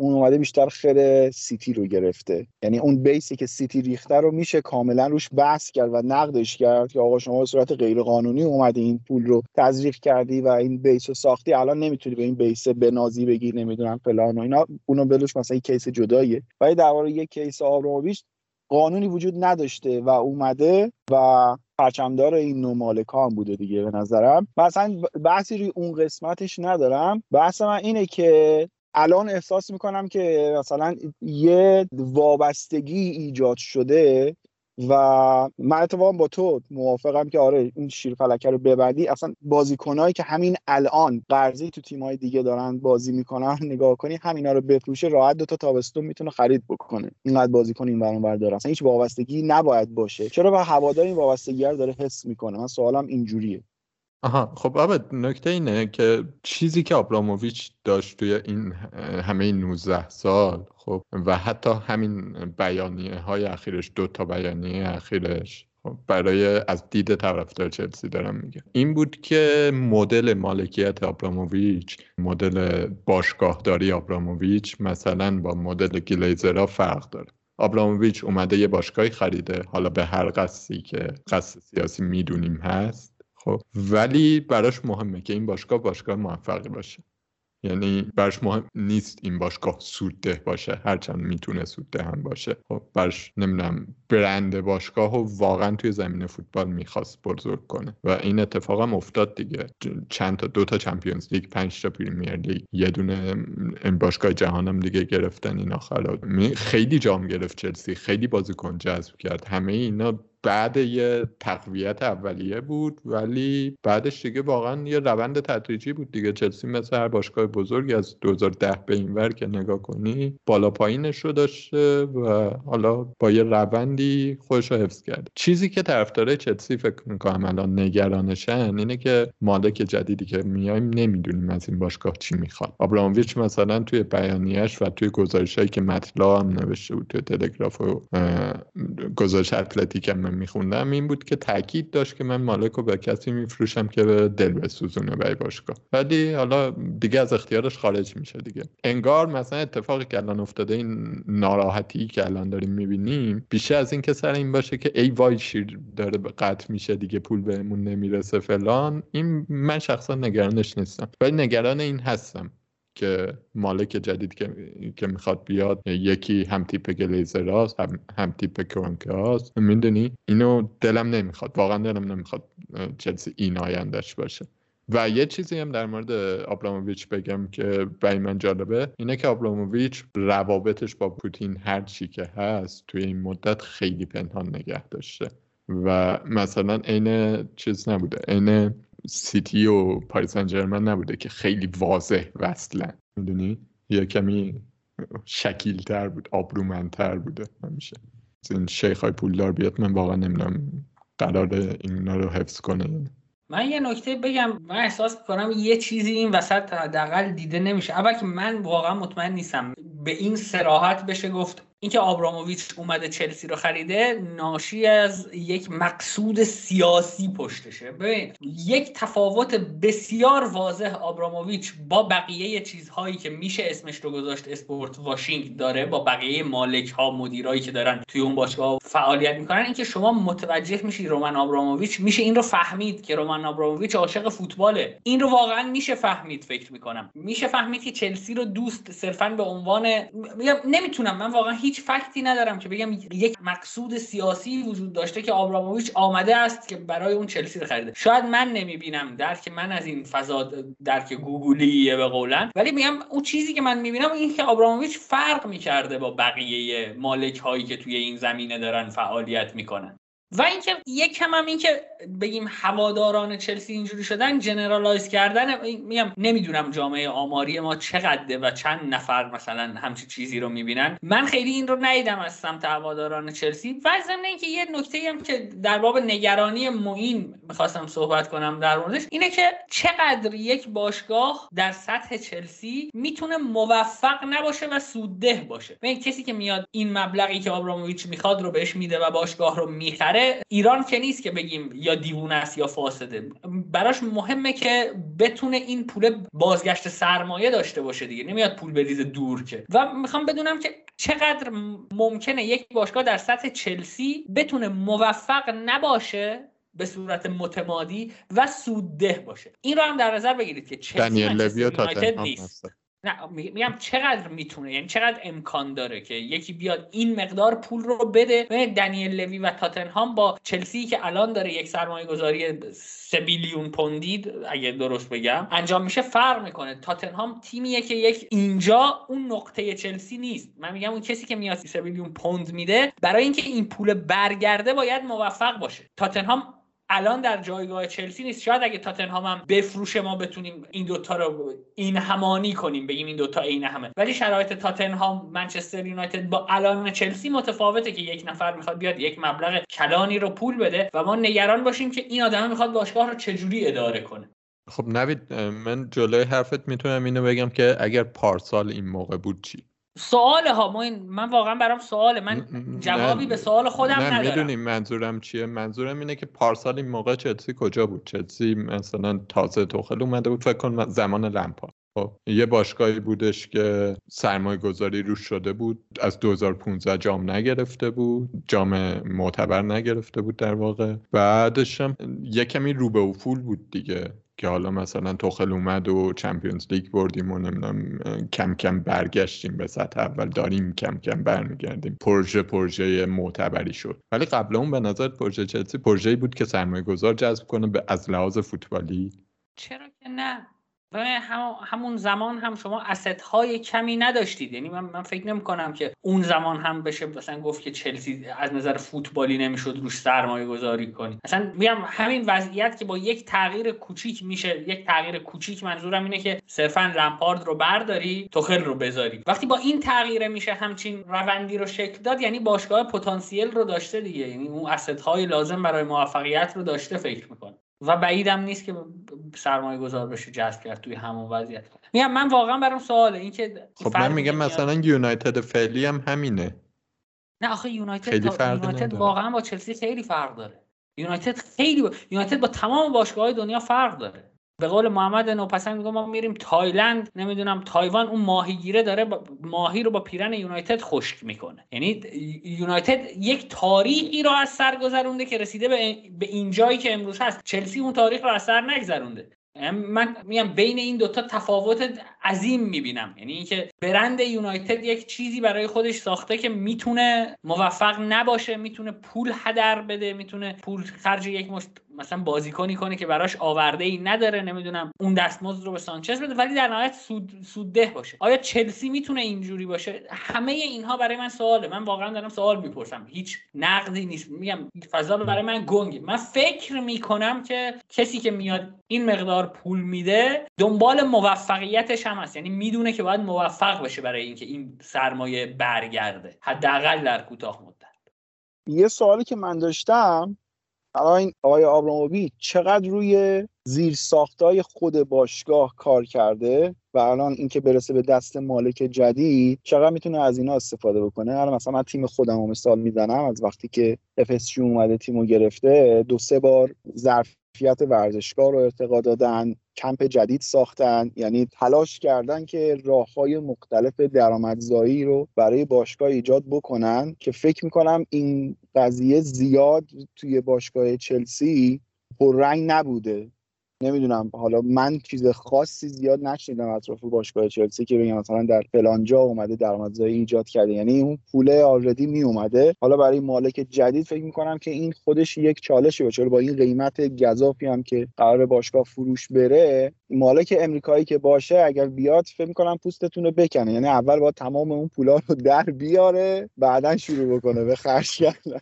اون اومده بیشتر یقه سیتی رو گرفته. یعنی اون base ی که سیتی ریخته رو میشه کاملا روش بحث کرد و نقدش کرد که آقا شما به صورت غیر قانونی اومدی این پول رو تزریق کردی و این base رو ساختی. الان نمی‌تونی به این base بنازی بگیر نمی‌دونم فلان و اینا. اونو ولش مثلا این case جداییه. ولی در یک case آبراموویچ قانونی وجود نداشته و اومده و پرچمدار این نوع مالک هم بوده دیگه به نظرم. مثلا بحثی روی اون قسمتش ندارم. بحث من اینه که الان احساس می‌کنم که مثلا یه وابستگی ایجاد شده و من اتفاقا با تو موافقم که آره این شیر فلکه رو ببندی. اصلا بازیکنایی که همین الان قرضی تو تیمای دیگه دارن بازی می‌کنن نگاه کنی همینا رو بفروشه راحت دو تا تابستون می‌تونه خرید بکنه. اینقدر بازیکن این برون داره اصلا هیچ وابستگی نباید باشه. چرا به هوادار این وابستگی رو داره حس می‌کنه؟ من سوالم اینجوریه. آها خب آبد نکته اینه که چیزی که آبراموویچ داشت توی این همه این 19 سال خب و حتی همین بیانیه های اخیرش دو تا بیانیه اخیرش خب برای از دید طرفدار چلسی دارم میگم. این بود که مدل مالکیت آبراموویچ مدل باشگاهداری آبراموویچ مثلا با مدل گلیزرا فرق داره. آبراموویچ اومده یه باشگاهی خریده حالا به هر قصدی که قصد سیاسی می‌دونیم هست. خب ولی براش مهمه که این باشگاه باشگاه موفقی باشه. یعنی براش مهم نیست این باشگاه سودده باشه هرچند می‌تونه سودده هم باشه. خب براش نمی‌دونم برند باشگاه و واقعا توی زمین فوتبال می‌خواست بزرگ کنه. و این اتفاق هم افتاد دیگه. چند تا دو تا چمپیونز لیگ پنج تا پریمیر لیگ یه دونه این باشگاه جهانم دیگه گرفتن اینا خلاص خیلی جام گرفت چلسی خیلی بازیکن جذب کرد. همه اینا بعد یه تقویت اولیه بود ولی بعدش دیگه واقعا یه روند تدریجی بود دیگه. چلسی مثل هر باشگاه بزرگی از 2010 به این ور که نگاه کنی بالا پایینش رو داشته و حالا با یه روندی خودش رو حفظ کرد. چیزی که طرفدارای چلسی فکر می‌کنم الان نگرانشن اینه که مالک جدیدی که میایم نمی‌دونیم از این باشگاه چی می‌خواد. آبراموویچ مثلا توی بیانیهش و توی گزارشهایی که مطلع هم نوشته بود توی تلگراف و گزارش اتلتیک هم من میخوندم این بود که تاکید داشت که من مالک رو به کسی میفروشم که به دل بسوزونه برای باشگاه. ولی حالا دیگه از اختیارش خارج میشه دیگه. انگار مثلا اتفاقی که الان افتاده این ناراحتی که الان داریم می‌بینیم بیشتر از این که سر این باشه که ای وای شیر داره قطع میشه دیگه پول بهمون نمی‌رسه فلان. این من شخصا نگرانش نیستم. ولی نگران این هستم. که مالک جدید که, که می‌خواد بیاد یکی هم تیپ گلیزر هم, هم تیپ کرونکه هاست. می‌دونی؟ اینو دلم نمی‌خواد. واقعا دلم نمی‌خواد چلسی این آیندهش باشه. و یه چیزی هم در مورد آبراموویچ بگم که برای من جالبه. اینه که آبراموویچ روابطش با پوتین هر چی که هست توی این مدت خیلی پنهان نگه داشته. و مثلا عین چیز نبوده. عین سیتی و پاریس جرمن نبوده که خیلی واضح وصلن می‌دونی؟ یه کمی شکیلتر بود آبرومندتر بوده همیشه. این شیخ های پولدار بیاد من واقعا نمی‌دونم قرار اینا رو حفظ کنه من یه نکته بگم من احساس کنم یه چیزی این وسط حداقل دیده نمیشه. اول که من واقعا مطمئن نیستم. به این سراحت بشه گفت اینکه آبراموویچ اومده چلسی رو خریده ناشی از یک مقصود سیاسی پشتشه. ببین یک تفاوت بسیار واضح آبراموویچ با بقیه چیزهایی که میشه اسمش رو گذاشت اسپورت واشینگ داره با بقیه مالک ها مدیرایی که دارن توی اون باشگاه فعالیت می‌کنن. اینکه شما متوجه میشی رومن آبراموویچ میشه این رو فهمید که رومن آبراموویچ عاشق فوتباله. این رو واقعا میشه فهمید فکر می‌کنم. میشه فهمید که چلسی رو دوست صرفا به عنوان نمی‌تونم من واقعا هیچ فکتی ندارم که بگم یک مقصود سیاسی وجود داشته که آبراموویچ آمده است که برای اون چلسی رو خریده. شاید من نمی‌بینم درک من از این فضا درک گوگلیه به قولن ولی میگم اون چیزی که من می‌بینم این که آبراموویچ فرق می‌کرده با بقیه مالک هایی که توی این زمینه دارن فعالیت می‌کنن. و اینکه یک کم هم اینکه بگیم هواداران چلسی اینجوری شدن جنرالایز کردن میگم نمی‌دونم جامعه آماری ما چقدره و چند نفر مثلا همچی چیزی رو می‌بینن. من خیلی این رو ندیدم از سمت هواداران چلسی. و ضمن اینکه یه نکته هم که در باب نگرانی معین می‌خواستم صحبت کنم در موردش اینه که چقدر یک باشگاه در سطح چلسی می‌تونه موفق نباشه و سودده باشه. این کسی که میاد این مبلغی که آبراموویچ می‌خواد رو بهش میده و باشگاه رو می‌خره ایران که نیست که بگیم یا دیوونه است یا فاسده. براش مهمه که بتونه این پول بازگشت سرمایه داشته باشه دیگه. نمیاد پول بریزه دور که. و می‌خوام بدونم که چقدر ممکنه یک باشگاه در سطح چلسی بتونه موفق نباشه به صورت متمادی و سودده باشه. این رو هم در نظر بگیرید که چلسی نیست. نه میگم چقدر می‌تونه یعنی چقدر امکان داره که یکی بیاد این مقدار پول رو بده دنیل لوی و تاتنهام با چلسی که الان داره یک سرمایه گذاری سه بیلیون پوندی اگه درست بگم انجام میشه فرق می‌کنه. تاتنهام تیمیه که یک اینجا اون نقطه چلسی نیست. من میگم اون کسی که میاد سه بیلیون پوند میده برای اینکه این پول برگرده باید موفق باشه. تاتنهام الان در جایگاه چلسی نیست. شاید اگه تاتنهام هم بفروش ما بتونیم این دوتا رو این همانی کنیم بگیم این دوتا عین همه. ولی شرایط تاتنهام منچستر یونایتد با الان چلسی متفاوته که یک نفر می‌خواد بیاد یک مبلغ کلانی رو پول بده و ما نگران باشیم که این آدم می‌خواد باشگاه رو چجوری اداره کنه. خب نوید من جلوی حرفت می‌تونم اینو بگم که اگر پارسال این موقع بود چی؟ سوال ها من واقعا برام سواله. من جوابی به سوال خودم نه ندارم. می‌دونیم منظورم چیه. منظورم اینه که پارسال این موقع چلسی کجا بود؟ چلسی مثلا تازه توخل اومده بود. فکر کنم زمان لمپا. خب یه باشگاهی بودش که سرمایه گذاری روش شده بود. از 2015 جام نگرفته بود. جام معتبر نگرفته بود در واقع. بعدش هم یه کمی رو به افول بود دیگه. که حالا مثلا توخل اومد و چمپیونز لیگ بردیم و نمی‌دونم کم کم برگشتیم به سطح اول داریم کم کم برمیگردیم. پروژه پروژه معتبری شد. ولی قبل اون به نظر پروژه چلسی پروژه‌ای بود که سرمایه گذار جذب کنه به از لحاظ فوتبالی؟ چرا که نه. همون زمان هم شما اسد های کمی نداشتید. یعنی من, من فکر نمی کنم که اون زمان هم بشه مثلا گفت که چلسی از نظر فوتبالی نمی‌شد روش سرمایه گذاری کنی. اصلا میگم همین وضعیت که با یک تغییر کوچیک میشه یک تغییر کوچیک منظورم اینه که صرفا لمپارد رو برداری توخل رو بذاری. وقتی با این تغییر میشه همچین روندی رو شکل داد یعنی باشگاه پتانسیل رو داشته دیگه. یعنی اون های لازم برای موفقیت رو داشته فکر می‌کنه. و بعیدم نیست که سرمایه گذار بشه جذب کرد توی همون وضعیت. میگم من واقعا برام سواله. اینکه خب من میگم مثلا یونایتد فعلی هم همینه. نه آخه یونایتد یونایتد واقعا با چلسی خیلی فرق داره. یونایتد خیلی با... یونایتد با تمام باشگاه دنیا فرق داره. به قول محمد نوپسند میگه ما میریم تایلند نمی‌دونم تایوان اون ماهیگیره داره ماهی رو با پیرن یونایتد خشک می‌کنه. یعنی یونایتد یک تاریخی رو از سر گذرونده که رسیده به, به این جایی که امروز هست. چلسی اون تاریخ رو از سر نگذرونده. من میگم بین این دوتا تفاوت عظیم می‌بینم. یعنی اینکه برند یونایتد یک چیزی برای خودش ساخته که می‌تونه موفق نباشه می‌تونه پول هدر بده می‌تونه پول خرج یک مشت مثلا بازیکنی کنه که براش آورده ای نداره نمی‌دونم اون دستمزد رو به سانچز بده ولی در نهایت سود سودده باشه. آیا چلسی می‌تونه اینجوری باشه؟ همه اینها برای من سواله. من واقعا دارم سوال می‌پرسم. هیچ نقدی نیست. میگم فضا برای من گنگه. من فکر می‌کنم که کسی که میاد این مقدار پول میده دنبال موفقیتش هم هست. یعنی می‌دونه که باید موفق بشه برای اینکه این سرمایه برگرده. حداقل در کوتاه مدت. یه سوالی که من داشتم الان آقای آبراموبی چقدر روی زیر ساختای خود باشگاه کار کرده؟ و الان اینکه برسه به دست مالک جدید چقدر می‌تونه از اینا استفاده بکنه؟ الان مثلا من تیم خودم رو مثال می‌زنم از وقتی که FSG اومده تیمو گرفته دو سه بار ظرفیت ورزشگاه رو ارتقا دادن کمپ جدید ساختن یعنی تلاش کردن که راه های مختلف درآمدزایی رو برای باشگاه ایجاد بکنن که فکر می‌کنم این قضیه زیاد توی باشگاه چلسی پررنگ نبوده. نمی‌دونم. حالا من چیز خاصی زیاد نشنیدم اطراف باشگاه چلسی که بگم مثلا در فلان جا اومده درآمدزایی ایجاد کرده. یعنی اون پول آلردی می اومده حالا برای مالک جدید فکر می‌کنم که این خودش یک چالشی باشه. با این قیمت گزافی هم که قرار باشگاه فروش بره مالک امریکایی که باشه اگر بیاد فکر می‌کنم پوستتون رو بکنه. یعنی اول باید تمام اون پولا رو در بیاره بعدا شروع بکنه به خرج کردن.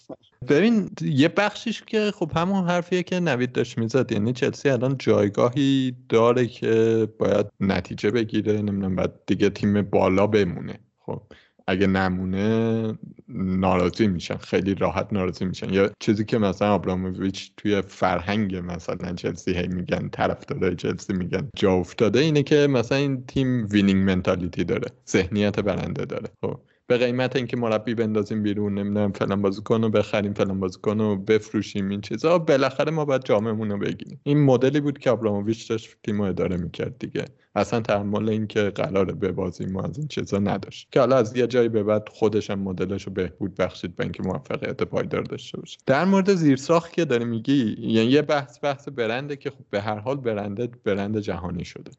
ببین یه بخشیش که خب همون حرفیه که نوید داشت می‌زد. یعنی چلسی الان جایگاهی داره که باید نتیجه بگیره. نمی‌دونم بعد دیگه تیم بالا بمونه. خب. اگه نمونه ناراضی میشن خیلی راحت ناراضی میشن یا چیزی که مثلا ابراموویچ توی فرهنگ مثلا چلسی هی میگن طرفدارای چلسی میگن جا افتاده اینه که مثلا این تیم وینینگ منتالیتی داره. ذهنیت برنده داره. خب. به قیمت اینکه مربی بندازیم بیرون نمی‌دونم فلان بازیکن رو بخریم فلان بازیکن رو بفروشیم این چیزا. بالاخره ما باید جامعمون رو بگیریم. این مدلی بود که ابراموویچ داشت تیم اداره می‌کرد دیگه. اصلا تحمل این که قراره ببازیم و از این چیزا نداشت. که حالا از یه جایی به بعد خودش هم مدلش رو بهبود بخشید به اینکه موفقیت پایدار داشته باشه. در مورد زیرساخت که داری میگی یعنی یه بحث بحث برنده که خب به هر حال برنده برند جهانی شده.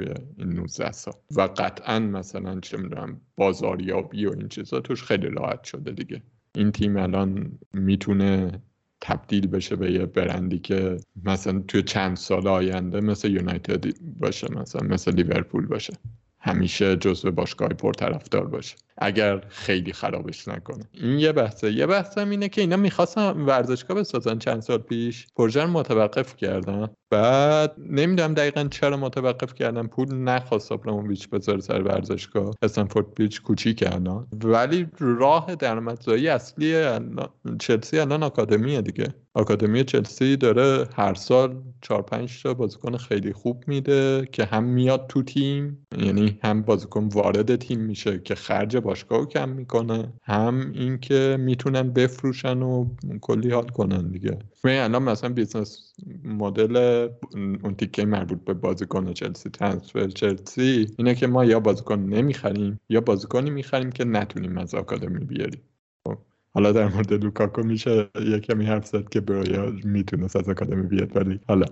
توی این 19 سال. و قطعا مثلا چه می‌دونم بازاریابی و این چیزا توش خیلی راحت شده دیگه. این تیم الان می‌تونه تبدیل بشه به یه برندی که مثلا توی چند سال آینده مثل یونایتد باشه مثلا مثل لیورپول باشه. همیشه جزو باشگاه پرطرفدار باشه. اگر خیلی خرابش نکنه. این یه بحثه. یه بحثم اینه که اینا می‌خواستن ورزشگاه بسازن چند سال پیش. پروژه متوقف کردن. بعد نمی‌دونم دقیقا چرا متوقف کردن پول نخواست ابراموویچ بذاره سر ورزشگاه. استنفورد بیچ کوچیک الان. ولی راه درآمدزایی اصلی چلسی الان آکادمیه دیگه. آکادمی چلسی داره هر سال 4 5 تا بازیکن خیلی خوب میده که هم میاد تو تیم یعنی هم بازیکن وارد تیم میشه که خرج باشگاه کم می‌کنه هم اینکه می‌تونن بفروشن و کلی حال کنن دیگه. الان مثلا business model اون تیکه مربوط به بازیکن چلسی transfer چلسی اینه که ما یا بازیکن نمی‌خریم یا بازیکنی می‌خریم که نتونیم از آکادمی بیاریم. خب، حالا در مورد لوکاکو میشه یه کمی حرف زد که برویا می‌تونست از آکادمی بیاد ولی حالا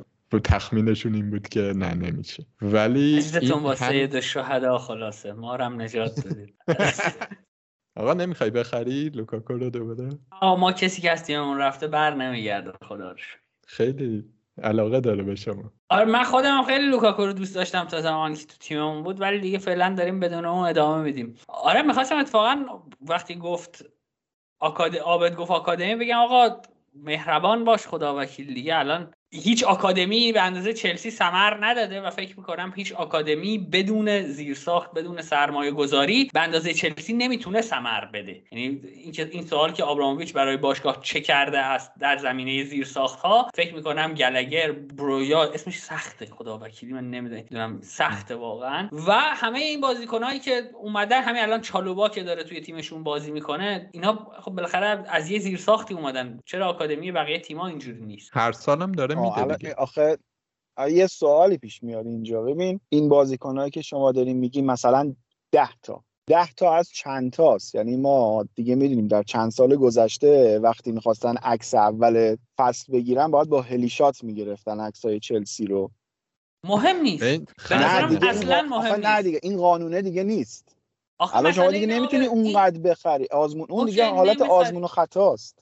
تخمینشون این بود که نه نمیشه. ولی عزیزتون با سید شهدا خلاصه. ما رو هم نجات دادید. آقا نمی‌خوای بخری؟ لوکاکو رو دوباره. آقا ما کسی که از تیممون رفته بر نمیگرده خدا خیلی علاقه داره به شما. آره من خودم خیلی لوکاکو رو دوست داشتم تا زمانی که تو تیممون بود ولی دیگه فعلا داریم بدون اون ادامه میدیم. آره می‌خواستم اتفاقا وقتی گفت آکاد... آبد گفت آکادمی بگم آقا مهربان باش خدا وکیل دیگه الان هیچ آکادمی به اندازه چلسی سمر نداده و فکر می‌کنم هیچ آکادمی بدون زیرساخت بدون سرمایه گذاری به اندازه چلسی نمی‌تونه سمر بده. یعنی این این سوال که آبراموویچ برای باشگاه چه کرده است در زمینه زیرساخت ها فکر می‌کنم گلگر برویا اسمش سخته. خدا وکیلی من نمی‌دونم. سخته واقعا. و همه این بازیکنایی که اومدن همین الان چالوبا که داره توی تیمشون بازی می‌کنه اینا خب بالاخره از یه زیرساختی اومدن. چرا آکادمی بقیه تیم‌ها اینجوری نیست؟ هر سالم داره آخه یه سوالی پیش میاد اینجا. ببین این بازیکنهایی که شما داریم میگی مثلا ده تا. ده تا از چند تاست؟ یعنی ما دیگه می‌دونیم در چند سال گذشته وقتی می‌خواستن عکس اول فصل بگیرن باید با هلیشات می‌گرفتن عکس های چلسی رو. مهم نیست. به نه نظرم دیگه اصلا مهم آخه نه نیست. دیگه این قانونه دیگه نیست. آخه الان شما دیگه نمی‌تونی اونقدر بخری. آزمون اون دیگه اوکی، حالت. آزمون و خطاست.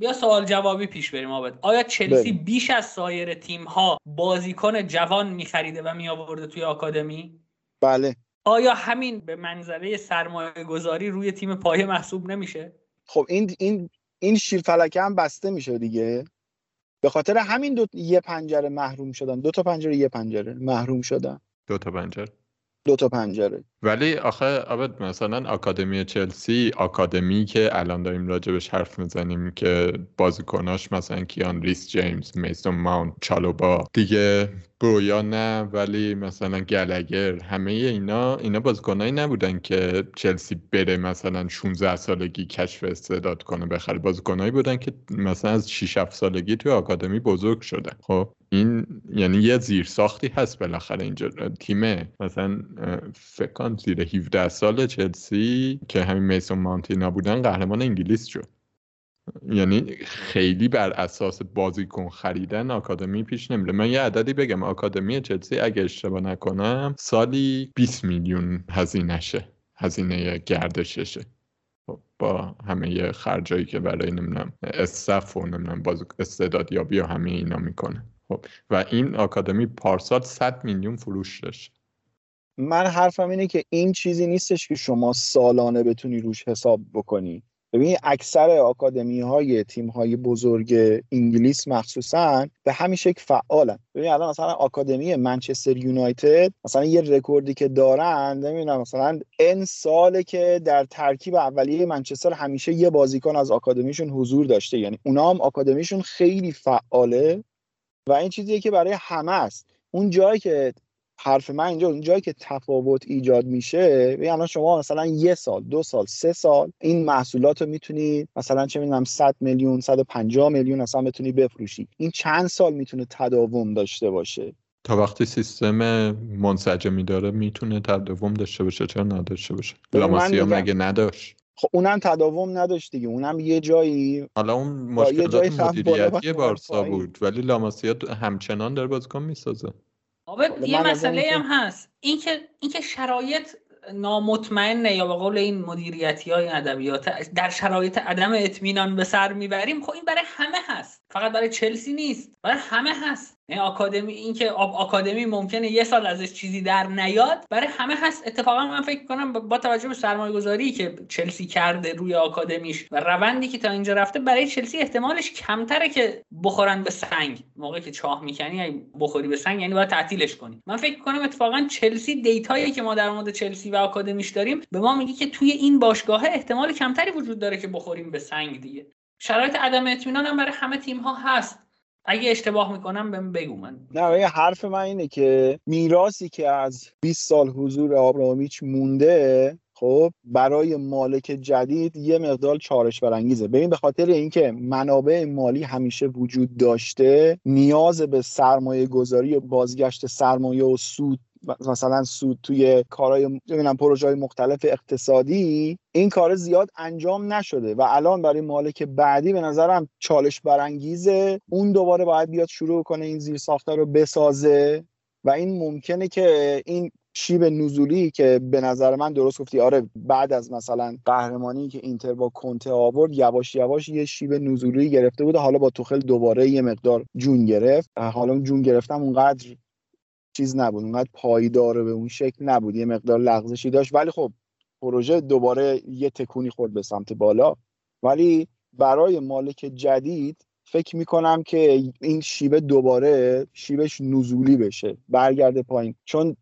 بیا سوال جوابی پیش بریم آبد آیا چلسی بریم. بیش از سایر تیم ها بازیکن جوان میخریده و میآورده توی آکادمی؟ بله. آیا همین به منظره سرمایه گذاری روی تیم پایه محسوب نمیشه؟ خب این این این شیر فلکه هم بسته میشه دیگه. به خاطر همین دو یه پنجره محروم شدن. دو تا پنجره یه پنجره محروم شدن. دو تا پنجره. دو تا پنجره. ولی آخه آبد مثلا آکادمی چلسی آکادمی که الان داریم راجبش حرف می‌زنیم که بازیکناش مثلا کیان ریس جیمز میسون ماونت چالوبا. دیگه برویا نه ولی مثلا گلگر همه اینا اینا بازیکنایی نبودن که چلسی بره مثلا 16 سالگی کشف استعداد کنه بخره. بازیکنایی بودن که مثلا از 6 7 سالگی توی آکادمی بزرگ شدن. خب این یعنی یه زیر ساختی هست بالاخره اینجا. تیم مثلا فکر کنم زیر 17 سال چلسی که همین میسون مانتینا بودن قهرمان انگلیس شد. یعنی خیلی بر اساس بازیکن خریدن آکادمی پیش نمیره. من یه عددی بگم. آکادمی چلسی اگه اشتباه نکنم سالی 20 میلیون هزینهشه. هزینه گردششه. با همه خرجایی که برای نمی‌دونم استف و نمی‌دونم باز استعدادیابی و همه اینا می‌کنه. خب و این آکادمی پارسال 100 میلیون فروش داشت. من حرفم اینه که این چیزی نیستش که شما سالانه بتونی روش حساب بکنی. ببین اکثر آکادمی های تیم های بزرگ انگلیس مخصوصا به همین شکل فعالن. ببین الان مثلا آکادمی منچستر یونایتد مثلا یه رکوردی که دارن نمی‌دونم مثلا ان ساله که در ترکیب اولیه منچستر همیشه یه بازیکن از آکادمیشون حضور داشته. یعنی اونا هم آکادمیشون خیلی فعاله و این چیزیه که برای همه است. اون جایی که حرف من اینجا اون جایی که تفاوت ایجاد میشه ببین الان شما مثلا یه سال دو سال سه سال این محصولات رو می‌تونی مثلا چه می‌دونم 100 میلیون 150 میلیون اصلا بتونی بفروشی. این چند سال می‌تونه تداوم داشته باشه؟ تا وقتی سیستم منسجمی داره می‌تونه تداوم داشته باشه چرا نداشته باشه؟ لاماسیا مگه نداشت؟ خب اونم تداوم نداشت دیگه اونم یه جایی حالا اون مشکلات مدیریتی بارسا. بود ولی لاماسیا همچنان داره بازیکن می‌سازه. یه من از مسئله هم که- هست. اینکه اینکه شرایط نامطمئنه یا به قول این مدیریتی های ادبیات در شرایط عدم اطمینان به سر می‌بریم خب این برای همه هست. فقط برای چلسی نیست. برای همه هست. یعنی آکادمی اینکه آب آکادمی ممکنه یه سال ازش چیزی در نیاد برای همه هست. اتفاقا من فکر کنم با توجه به سرمایه گذاری که چلسی کرده روی آکادمیش و روندی که تا اینجا رفته برای چلسی احتمالش کمتره که بخورن به سنگ. موقعی که چاه می‌کنی بخوری به سنگ یعنی باید تعطیلش کنی. من فکر کنم اتفاقا چلسی دیتایی که ما در مورد چلسی و آکادمیش داریم به ما میگه که توی این باشگاه احتمال کمتری وجود داره که بخوریم به سنگ دیگه. شرایط عدم اطمینان هم برای همه تیم ها هست. اگه اشتباه می‌کنم بهم بگو من. نه یه حرف من اینه که میراثی که از 20 سال حضور آبراموویچ مونده خب برای مالک جدید یه مقدار چالش برانگیزه. ببین به خاطر اینکه منابع مالی همیشه وجود داشته نیاز به سرمایه گذاری و بازگشت سرمایه و سود مثلا سود توی کارهای نمی‌دونم پروژه های مختلف اقتصادی این کار زیاد انجام نشده و الان برای مالک بعدی به نظرم چالش برانگیزه. اون دوباره باید بیاد شروع کنه این زیر ساخته رو بسازه و این ممکنه که این شیب نزولی که به نظر من درست گفتی آره بعد از مثلا قهرمانی که اینتر با کنته آورد یواش یواش یه شیب نزولی گرفته بود حالا با توخل دوباره یه مقدار جون گرفت. حالا جون گرفتم اونقدر چیز نبود. اونقدر پایدار به اون شکل نبود. یه مقدار لغزشی داشت. ولی خب پروژه دوباره یه تکونی خورد به سمت بالا. ولی برای مالک جدید فکر می‌کنم که این شیبه دوباره شیبش نزولی بشه. برگرده پایین. چون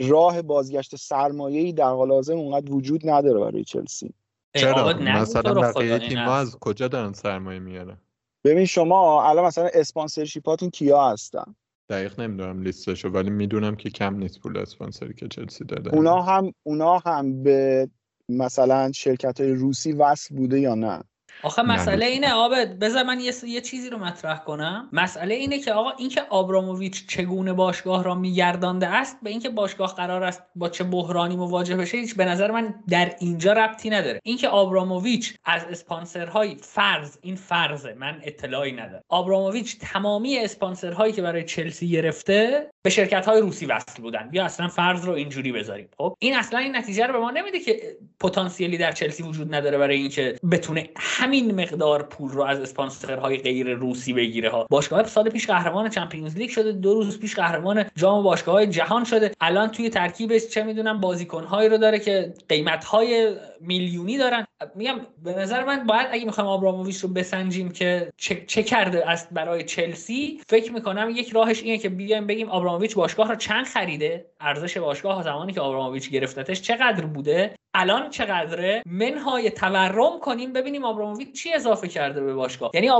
راه بازگشت سرمایه‌ای در حال حاضر اونقدر وجود نداره برای چلسی. چرا؟ مثلا بقیه تیم از کجا دارن سرمایه میارن؟ ببین شما الان مثلا اسپانسرشیپاتون کیا هستن؟ دقیق نمی‌دونم لیستشو ولی می‌دونم که کم نیست پول اسپانسری که چلسی داده. اونا هم اونا هم به مثلا شرکت های روسی وصل بوده یا نه؟ آخه مسئله اینه آبد بذار من یه, یه چیزی رو مطرح کنم. مسئله اینه که آقا اینکه آبراموویچ چگونه باشگاه را میگردانده است به اینکه باشگاه قرار است با چه بحرانی مواجه بشه هیچ به نظر من در اینجا ربطی نداره. اینکه آبراموویچ از اسپانسرهای فرض این فرضه من اطلاعی ندارم. آبراموویچ تمامی اسپانسرهایی که برای چلسی گرفته به شرکت های روسی وصل بودن. یا اصلا فرض رو اینجوری بذاریم. خب این اصلا این نتیجه رو به ما نمیده که پتانسیلی در چلسی وجود نداره برای اینکه بتونه همین مقدار پول رو از اسپانسرهای غیر روسی بگیره ها. باشگاه سال پیش قهرمان چمپیونز لیگ شده دو روز پیش قهرمان جام باشگاه جهان شده. الان توی ترکیبش چه می‌دونم بازیکنهایی رو داره که قیمتهای میلیونی دارن. میگم به نظر من باید اگه می‌خوایم آبراموویچ رو بسنجیم که چه, چه کرده است برای چلسی فکر می‌کنم یک راهش اینه که بیایم بگیم آبراموویچ باشگاه رو چند خریده؟ ارزش باشگاه زمانی که آبراموویچ گرفتتش چقدر بوده؟ الان چقدره؟ منهای تورم کنیم ببینیم آبراموویچ چی اضافه کرده به باشگاه. یعنی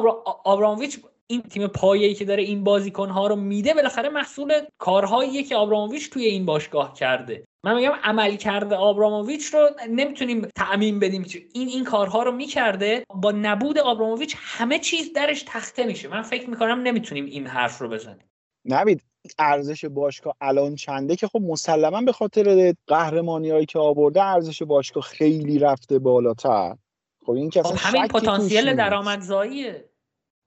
آبراموویچ این تیم پایه‌ای که داره این بازیکن‌ها رو میده بالاخره محصول کارهاییه که آبراموویچ توی این باشگاه کرده. من میگم عمل کرده آبراموویچ رو نمی‌تونیم تعمین بدیم. که این این کارها رو می‌کرده. با نبود آبراموویچ همه چیز درش تخته میشه. من فکر می‌کنم نمی‌تونیم این حرف رو بزنیم. نبید ارزش باشگاه الان چنده که خب مسلما به خاطر قهرمانی هایی که آورده ارزش باشگاه خیلی رفته بالاتر. خب این که خب همین پتانسیل درآمدزاییه.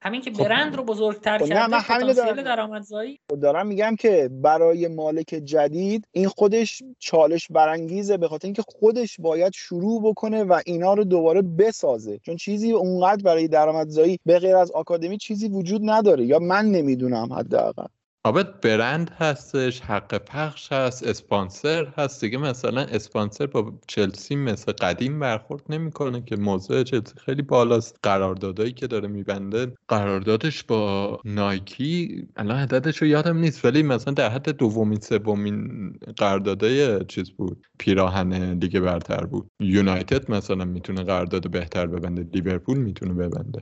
همین که خب برند رو بزرگتر خب کرده پتانسیل درآمدزایی. خب دارم میگم که برای مالک جدید این خودش چالش برانگیزه به خاطر اینکه خودش باید شروع بکنه و اینا رو دوباره بسازه. چون چیزی اونقدر برای درآمدزایی به غیر از آکادمی چیزی وجود نداره یا من نمی‌دونم حداقل. آبت برند هستش حق پخش هست اسپانسر هست. دیگه مثلا اسپانسر با چلسی مثل قدیم برخورد نمی‌کنه که موضوع چلسی خیلی بالاست. قراردادایی که داره میبنده. قراردادش با نایکی الان عددش رو یادم نیست ولی مثلا در حد دومین سومین قراردادای چیز بود. پیراهن لیگ برتر بود. یونایتد مثلا می‌تونه قرارداد بهتر ببنده. لیورپول می‌تونه ببنده.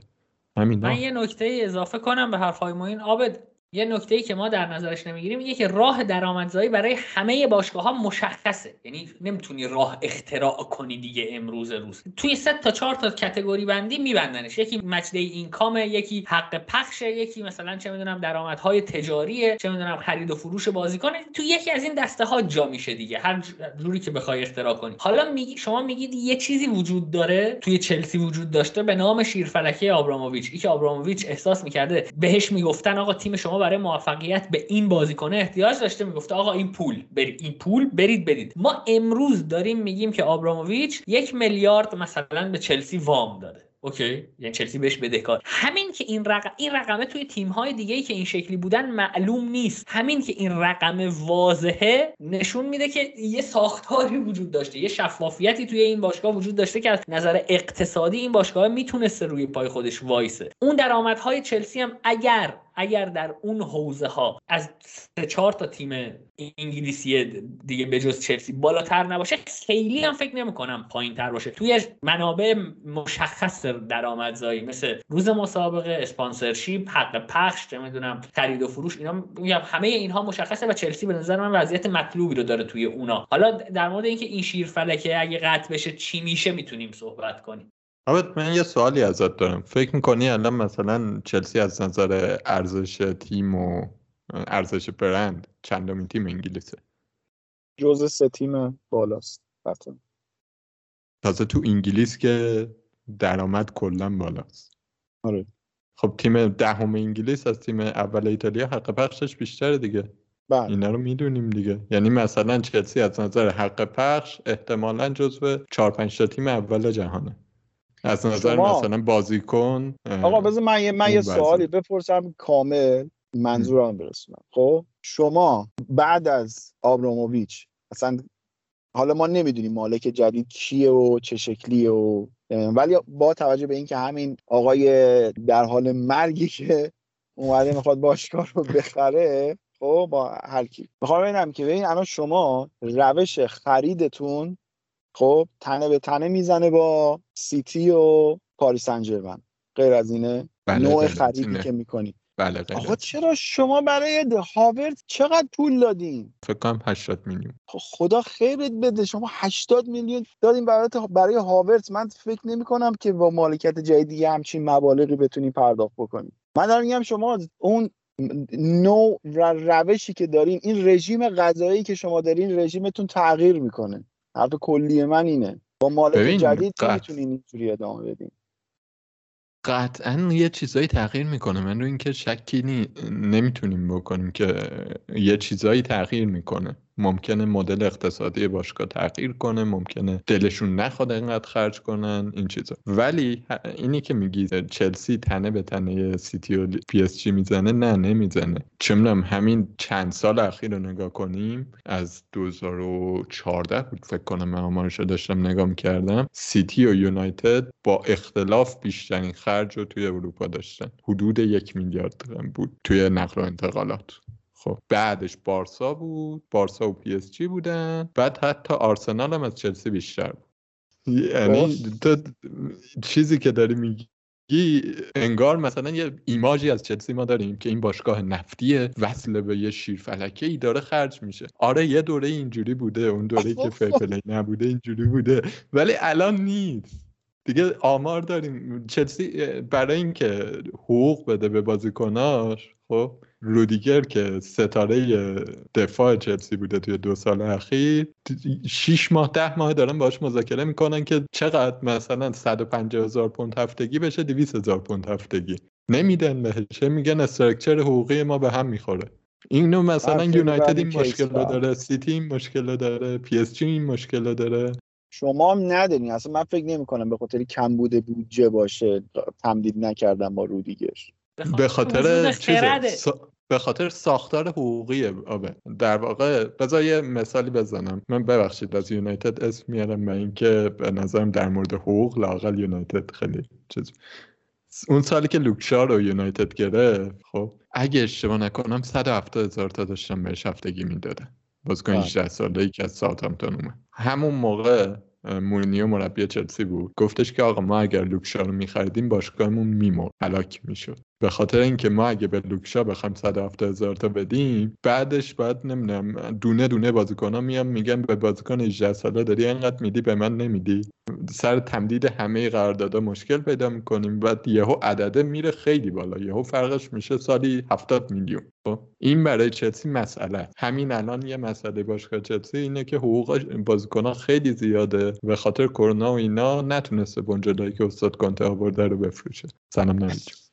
من یه نکته اضافه کنم به حرفای ما این آبد یه نکته ای که ما در نظرش نمی‌گیریم اینه که راه درآمدزایی برای همه باشگاه ها مشخصه. یعنی نمی‌تونی راه اختراع کنی دیگه امروز روز. توی سه تا چهار تا کتگوری بندی میبندنش. یکی مچده اینکام یکی حق پخش یکی مثلا چه می‌دونم درآمدهای تجاریه چه می‌دونم خرید و فروش بازیکن تو یکی از این دسته ها جا میشه دیگه. هر جوری که بخوای اختراع کنی. حالا میگی شما میگید یه چیزی وجود داره. توی چلسی وجود داشته به نام شیرفلکه آبراموویچ که آبراموویچ احساس می‌کرده بهش می‌گفتن آقا تیم شما برای موفقیت به این بازیکنه احتیاج داشته. می‌گفته آقا این پول برید این پول برید بدید. ما امروز داریم میگیم که آبراموویچ یک میلیارد مثلا به چلسی وام داده. اوکی؟ یعنی چلسی بهش بدهکار. همین که این رقم این رقمه توی تیم های دیگه ای که این شکلی بودن معلوم نیست. همین که این رقم واضحه نشون میده که یه ساختاری وجود داشته. یه شفافیتی توی این باشگاه وجود داشته که از نظر اقتصادی این باشگاه می‌تونسته روی پای خودش وایسه. اون درآمدهای چلسی هم اگر اگر در اون حوزه ها از سه چهار تا تیم انگلیسی دیگه به جز چلسی بالاتر نباشه خیلی هم فکر نمی کنم پایین تر باشه. توی منابع مشخص درآمدزایی مثل روز مسابقه اسپانسرشیپ حق پخش چه می‌دونم خرید و فروش اینا میگم همه اینها مشخصه و چلسی به نظر من وضعیت مطلوبی رو داره توی اونا. حالا در مورد اینکه این شیر فلکه اگه قطع بشه چی میشه می‌تونیم صحبت کنیم. آبت من یه سوالی ازت دارم. فکر می‌کنی الان مثلا چلسی از نظر ارزش تیم و ارزش برند چندمین تیم انگلیسه؟ جز سه تیم بالاست حتما. تازه تو انگلیس که درآمد کلا بالاست. آره. خب تیم دهم انگلیس از تیم اول ایتالیا حق پخشش بیشتره دیگه. بله. اینا رو می‌دونیم دیگه. یعنی مثلا چلسی از نظر حق پخش احتمالا جزو 4 5 تا تیم اول جهانه. از نظر شما- مثلا بازیکن آقا بذار من یه من یه. سوالی بپرسم کامل منظورم برسونم. خب؟ شما بعد از آبراموویچ اصلا حالا ما نمی‌دونیم مالک جدید کیه و چه شکلیه و ولی با توجه به اینکه همین آقای در حال مرگی که اومده می‌خواد باشگاه رو بخره خب با هر کی. می‌خوام ببینم که ببین الان شما روش خریدتون خب تنه به تنه می‌زنه با سیتی و پاریس سن ژرمن غیر از اینه بله، نوع از خریدی اینه. که می‌کنی. بله آقا چرا شما برای هاورد چقدر پول دادین؟ فکر کنم 80 میلیون. خب خدا خیرت بده. شما 80 میلیون دادین برای برای هاورت. من فکر نمی کنم که با مالکیت جدیدی همچین مبالغی بتونین پرداخت بکنین من دارم میگم شما اون نوع و روشی که دارین این رژیم غذایی که شما دارین رژیمتون تغییر می‌کنه. حرف کلی من اینه. با مالک جدید نمی‌تونین اینجوری ادامه بدین. قطعا یه چیزایی تغییر می‌کنه. من رو اینکه شکی نی... نمی‌تونیم بکنیم که یه چیزایی تغییر می‌کنه. ممکنه مدل اقتصادی باشگاه تغییر کنه ممکنه دلشون نخواد اینقدر خرج کنن این چیزا. ولی اینی که میگی چلسی تنه به تنه سیتی و پی اس جی می‌زنه نه نمی‌زنه. چه همین چند سال اخیر رو نگاه کنیم از 2014 بود فکر کنم من آمارش داشتم نگاه می‌کردم سیتی و یونایتد با اختلاف بیشترین خرج رو توی اروپا داشتن. حدود یک میلیارد بود توی نقل و انتقالات. خب بعدش بارسا بود بارسا و پی اس جی بودن بعد حتی آرسنال هم از چلسی بیشتر بود. یعنی تو چیزی که داری میگی انگار مثلا یه image ی از چلسی ما داریم که این باشگاه نفتیه وصل به یه شیرفلکه ای داره خرج میشه. آره یه دوره اینجوری بوده اون دوره که fair play نبوده اینجوری بوده ولی الان نیست. دیگه آمار داریم. چلسی برای اینکه حقوق بده به بازیکناش خب رودیگر که ستاره دفاع چلسی بوده توی دو سال اخیر شیش ماه ده ماه دارن باش مذاکره می‌کنن که چقدر مثلا 150 هزار پوند هفتگی بشه 200 هزار پوند هفتگی. نمیدن بهش میگن structure حقوقی ما به هم می‌خوره. اینو مثلا یونایتد این مشکل رو. داره سیتی این مشکل رو داره پی اس جی این مشکل رو داره. شما هم ندارین اصلا من فکر نمی کنم به خاطر کم بوده بودجه باشه تمدید نکردم با رودیگر به خاطر به خاطر ساختار حقوقی آبه. در واقع بذار یه مثالی بزنم. من ببخشید از یونایتد اسم میارم به اینکه به نظرم در مورد حقوق لاقل یونایتد خیلی چیز. اون سالی که لوکشا رو یونایتد گرفت خب اگه اشتباه نکنم 170 هزار تا داشتم بهش هفتگی می‌دادن. بازیکن 18 ساله ای که از ساوثهامپتون اومد. همون موقع مورینیو مربی چلسی بود. گفتش که آقا ما اگر لوکشا رو میخریدیم باشگاهمون میمرد. هلاک می‌شد. به خاطر اینکه ما اگه به لوکشا بخوایم 170 هزار تا بدیم بعدش باید نمی‌دونم دونه دونه بازیکن میام میگن به بازیکن 18 ساله داری انقدر میدی به من نمیدی. سر تمدید همه قراردادها مشکل پیدا می‌کنیم. بعد یهو عدده میره خیلی بالا. یهو فرقش میشه سالی 70 میلیون. خب این برای چلسی مسئله. همین الان یه مسئله باشگاه چلسی اینه که حقوق بازیکنها خیلی زیاده به خاطر کرونا و اینا نتونسته بنجلایی که استاد کنته آورده رو بفروشه. سلام نمیجون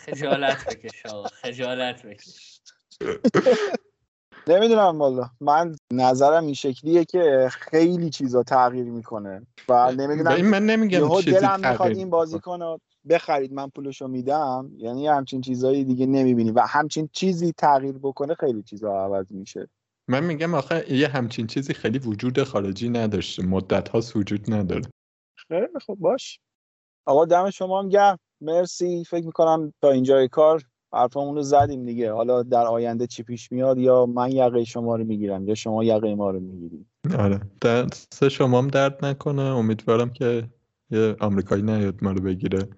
خجالت بکش خجالت بکش. نمی‌دونم والا. من نظرم این شکلیه که خیلی چیزا تغییر می‌کنه و نمی‌دونم من نمیگم چیزی دلم می‌خواد این بازیکن بخرید من پولشو میدم. یعنی همچین چیزایی دیگه نمی‌بینی و همچین چیزی تغییر بکنه خیلی چیزا عوض میشه. من میگم آخه یه همچین چیزی خیلی وجود خارجی نداشته. مدت هاست وجود نداره. خیلی خب باش. آقا دم شما هم گرم. مرسی. فکر می‌کنم تا اینجای کار حرفمون رو زدیم دیگه. حالا در آینده چی پیش میاد یا من یقه شما رو می‌گیرم یا شما یقه ما رو می‌گیریم آره. دست شما هم درد نکنه. امیدوارم که یه آمریکایی نیاد ما رو بگیره.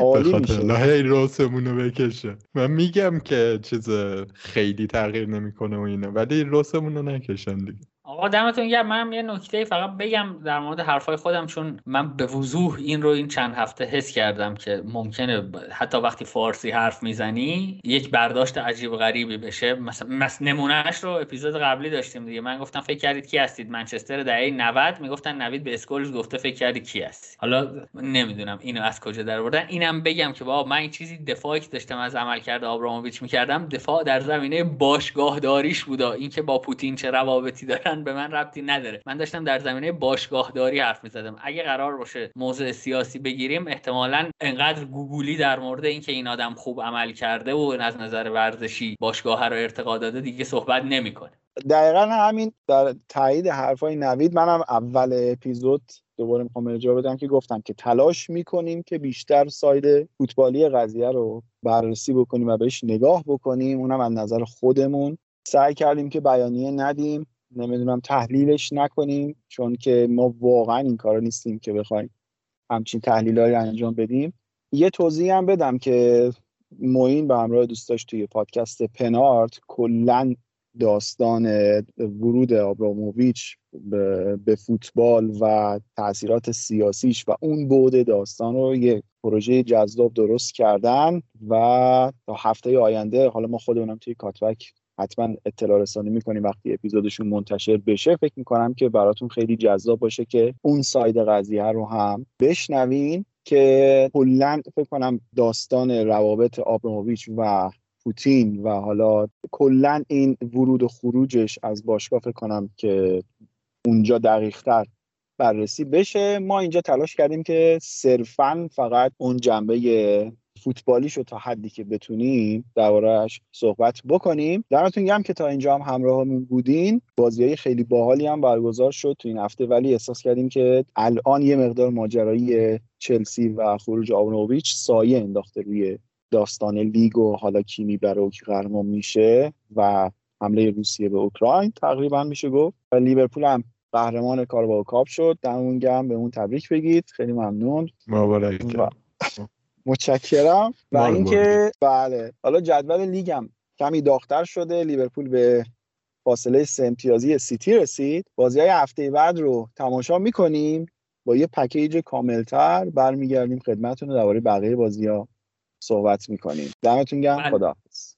عالی میشه. هی روسمون رو بکشه. من میگم که چیز خیلی تغییر نمی‌کنه و اینه. ولی روسمون رو نکشن دیگه. آقا دمتون گرم. منم یه نکته فقط بگم در مورد حرفای خودم چون من به وضوح این رو این چند هفته حس کردم که ممکنه حتی وقتی فارسی حرف می‌زنی یک برداشت عجیب غریبی بشه. مثلا مس نمونهش رو اپیزود قبلی داشتیم دیگه. من گفتم فکر کردید کی هستید؟ منچستر دهه 90 می‌گفتن نوید به اسکولز گفته فکر کردی کی هستی؟ حالا نمی‌دونم اینو از کجا در آوردن اینم بگم که بابا من این چیزی دفاعی که داشتم از عملکرد آبراموویچ می‌کردم دفاع در زمینه باشگاهداریش بودا. اینکه با پوتین چه روابطی دارن به من ربطی نداره. من داشتم در زمینه باشگاهداری حرف می‌زدم. اگه قرار باشه موضوع سیاسی بگیریم احتمالا انقدر گوگولی در مورد اینکه این آدم خوب عمل کرده و از نظر ورزشی باشگاه رو ارتقا داده دیگه صحبت نمی‌کنه. دقیقا همین در تایید حرفای نوید منم اول اپیزود دوباره می‌خوام ارجاع بدم که گفتم که تلاش می‌کنیم که بیشتر ساید فوتبالی قضیه رو بررسی بکنیم و بهش نگاه بکنیم. اونم از نظر خودمون. سعی کردیم که بیانیه ندیم. نمی‌دونم تحلیلش نکنیم چون که ما واقعا این کارا نیستیم که بخوایم همچین تحلیل انجام بدیم. یه توضیح هم بدم که موین به همراه دوستاش توی پادکست پنارت کلا داستان ورود آبراموویچ به فوتبال و تاثیرات سیاسیش و اون بعد داستان رو یه پروژه جذاب درست کردن و تا هفته آینده حالا ما خودمونم توی کاتبک حتما اطلاع رسانی می‌کنیم وقتی اپیزودشون منتشر بشه. فکر می‌کنم که براتون خیلی جذاب باشه که اون ساید قضیه رو هم بشنوین که کلا فکر کنم داستان روابط آبراموویچ و پوتین و حالا کلا این ورود و خروجش از باشگاه فکر کنم که اونجا دقیقتر بررسی بشه. ما اینجا تلاش کردیم که صرفا فقط اون جنبه فوتبالیش رو تا حدی که بتونیم دربارهش صحبت بکنیم. دمتون گم که تا اینجا هم همراهمون بودین. بازی های خیلی باحالی هم برگزار شد تو این هفته ولی احساس کردیم که الان یه مقدار ماجرایی چلسی و خروج آبراموویچ سایه انداخته روی داستان لیگ و حالا کی می‌بره و کی قهرمان میشه و حمله روسیه به اوکراین تقریبا میشه گفت. و لیورپول هم قهرمان کاراباو کاپ شد. دمتون گرم به اون تبریک بگید. خیلی ممنون. مبارک متشکرم. و اینکه بله. حالا جدول لیگم کمی داغتر شده. لیورپول به فاصله سه امتیازی سیتی رسید. بازی های هفته بعد رو تماشا می‌کنیم. با یه package کاملتر برمیگردیم. خدمتتون رو درباره بقیه بازی ها صحبت می‌کنیم. دمتون گرم. بله. خداحافظ.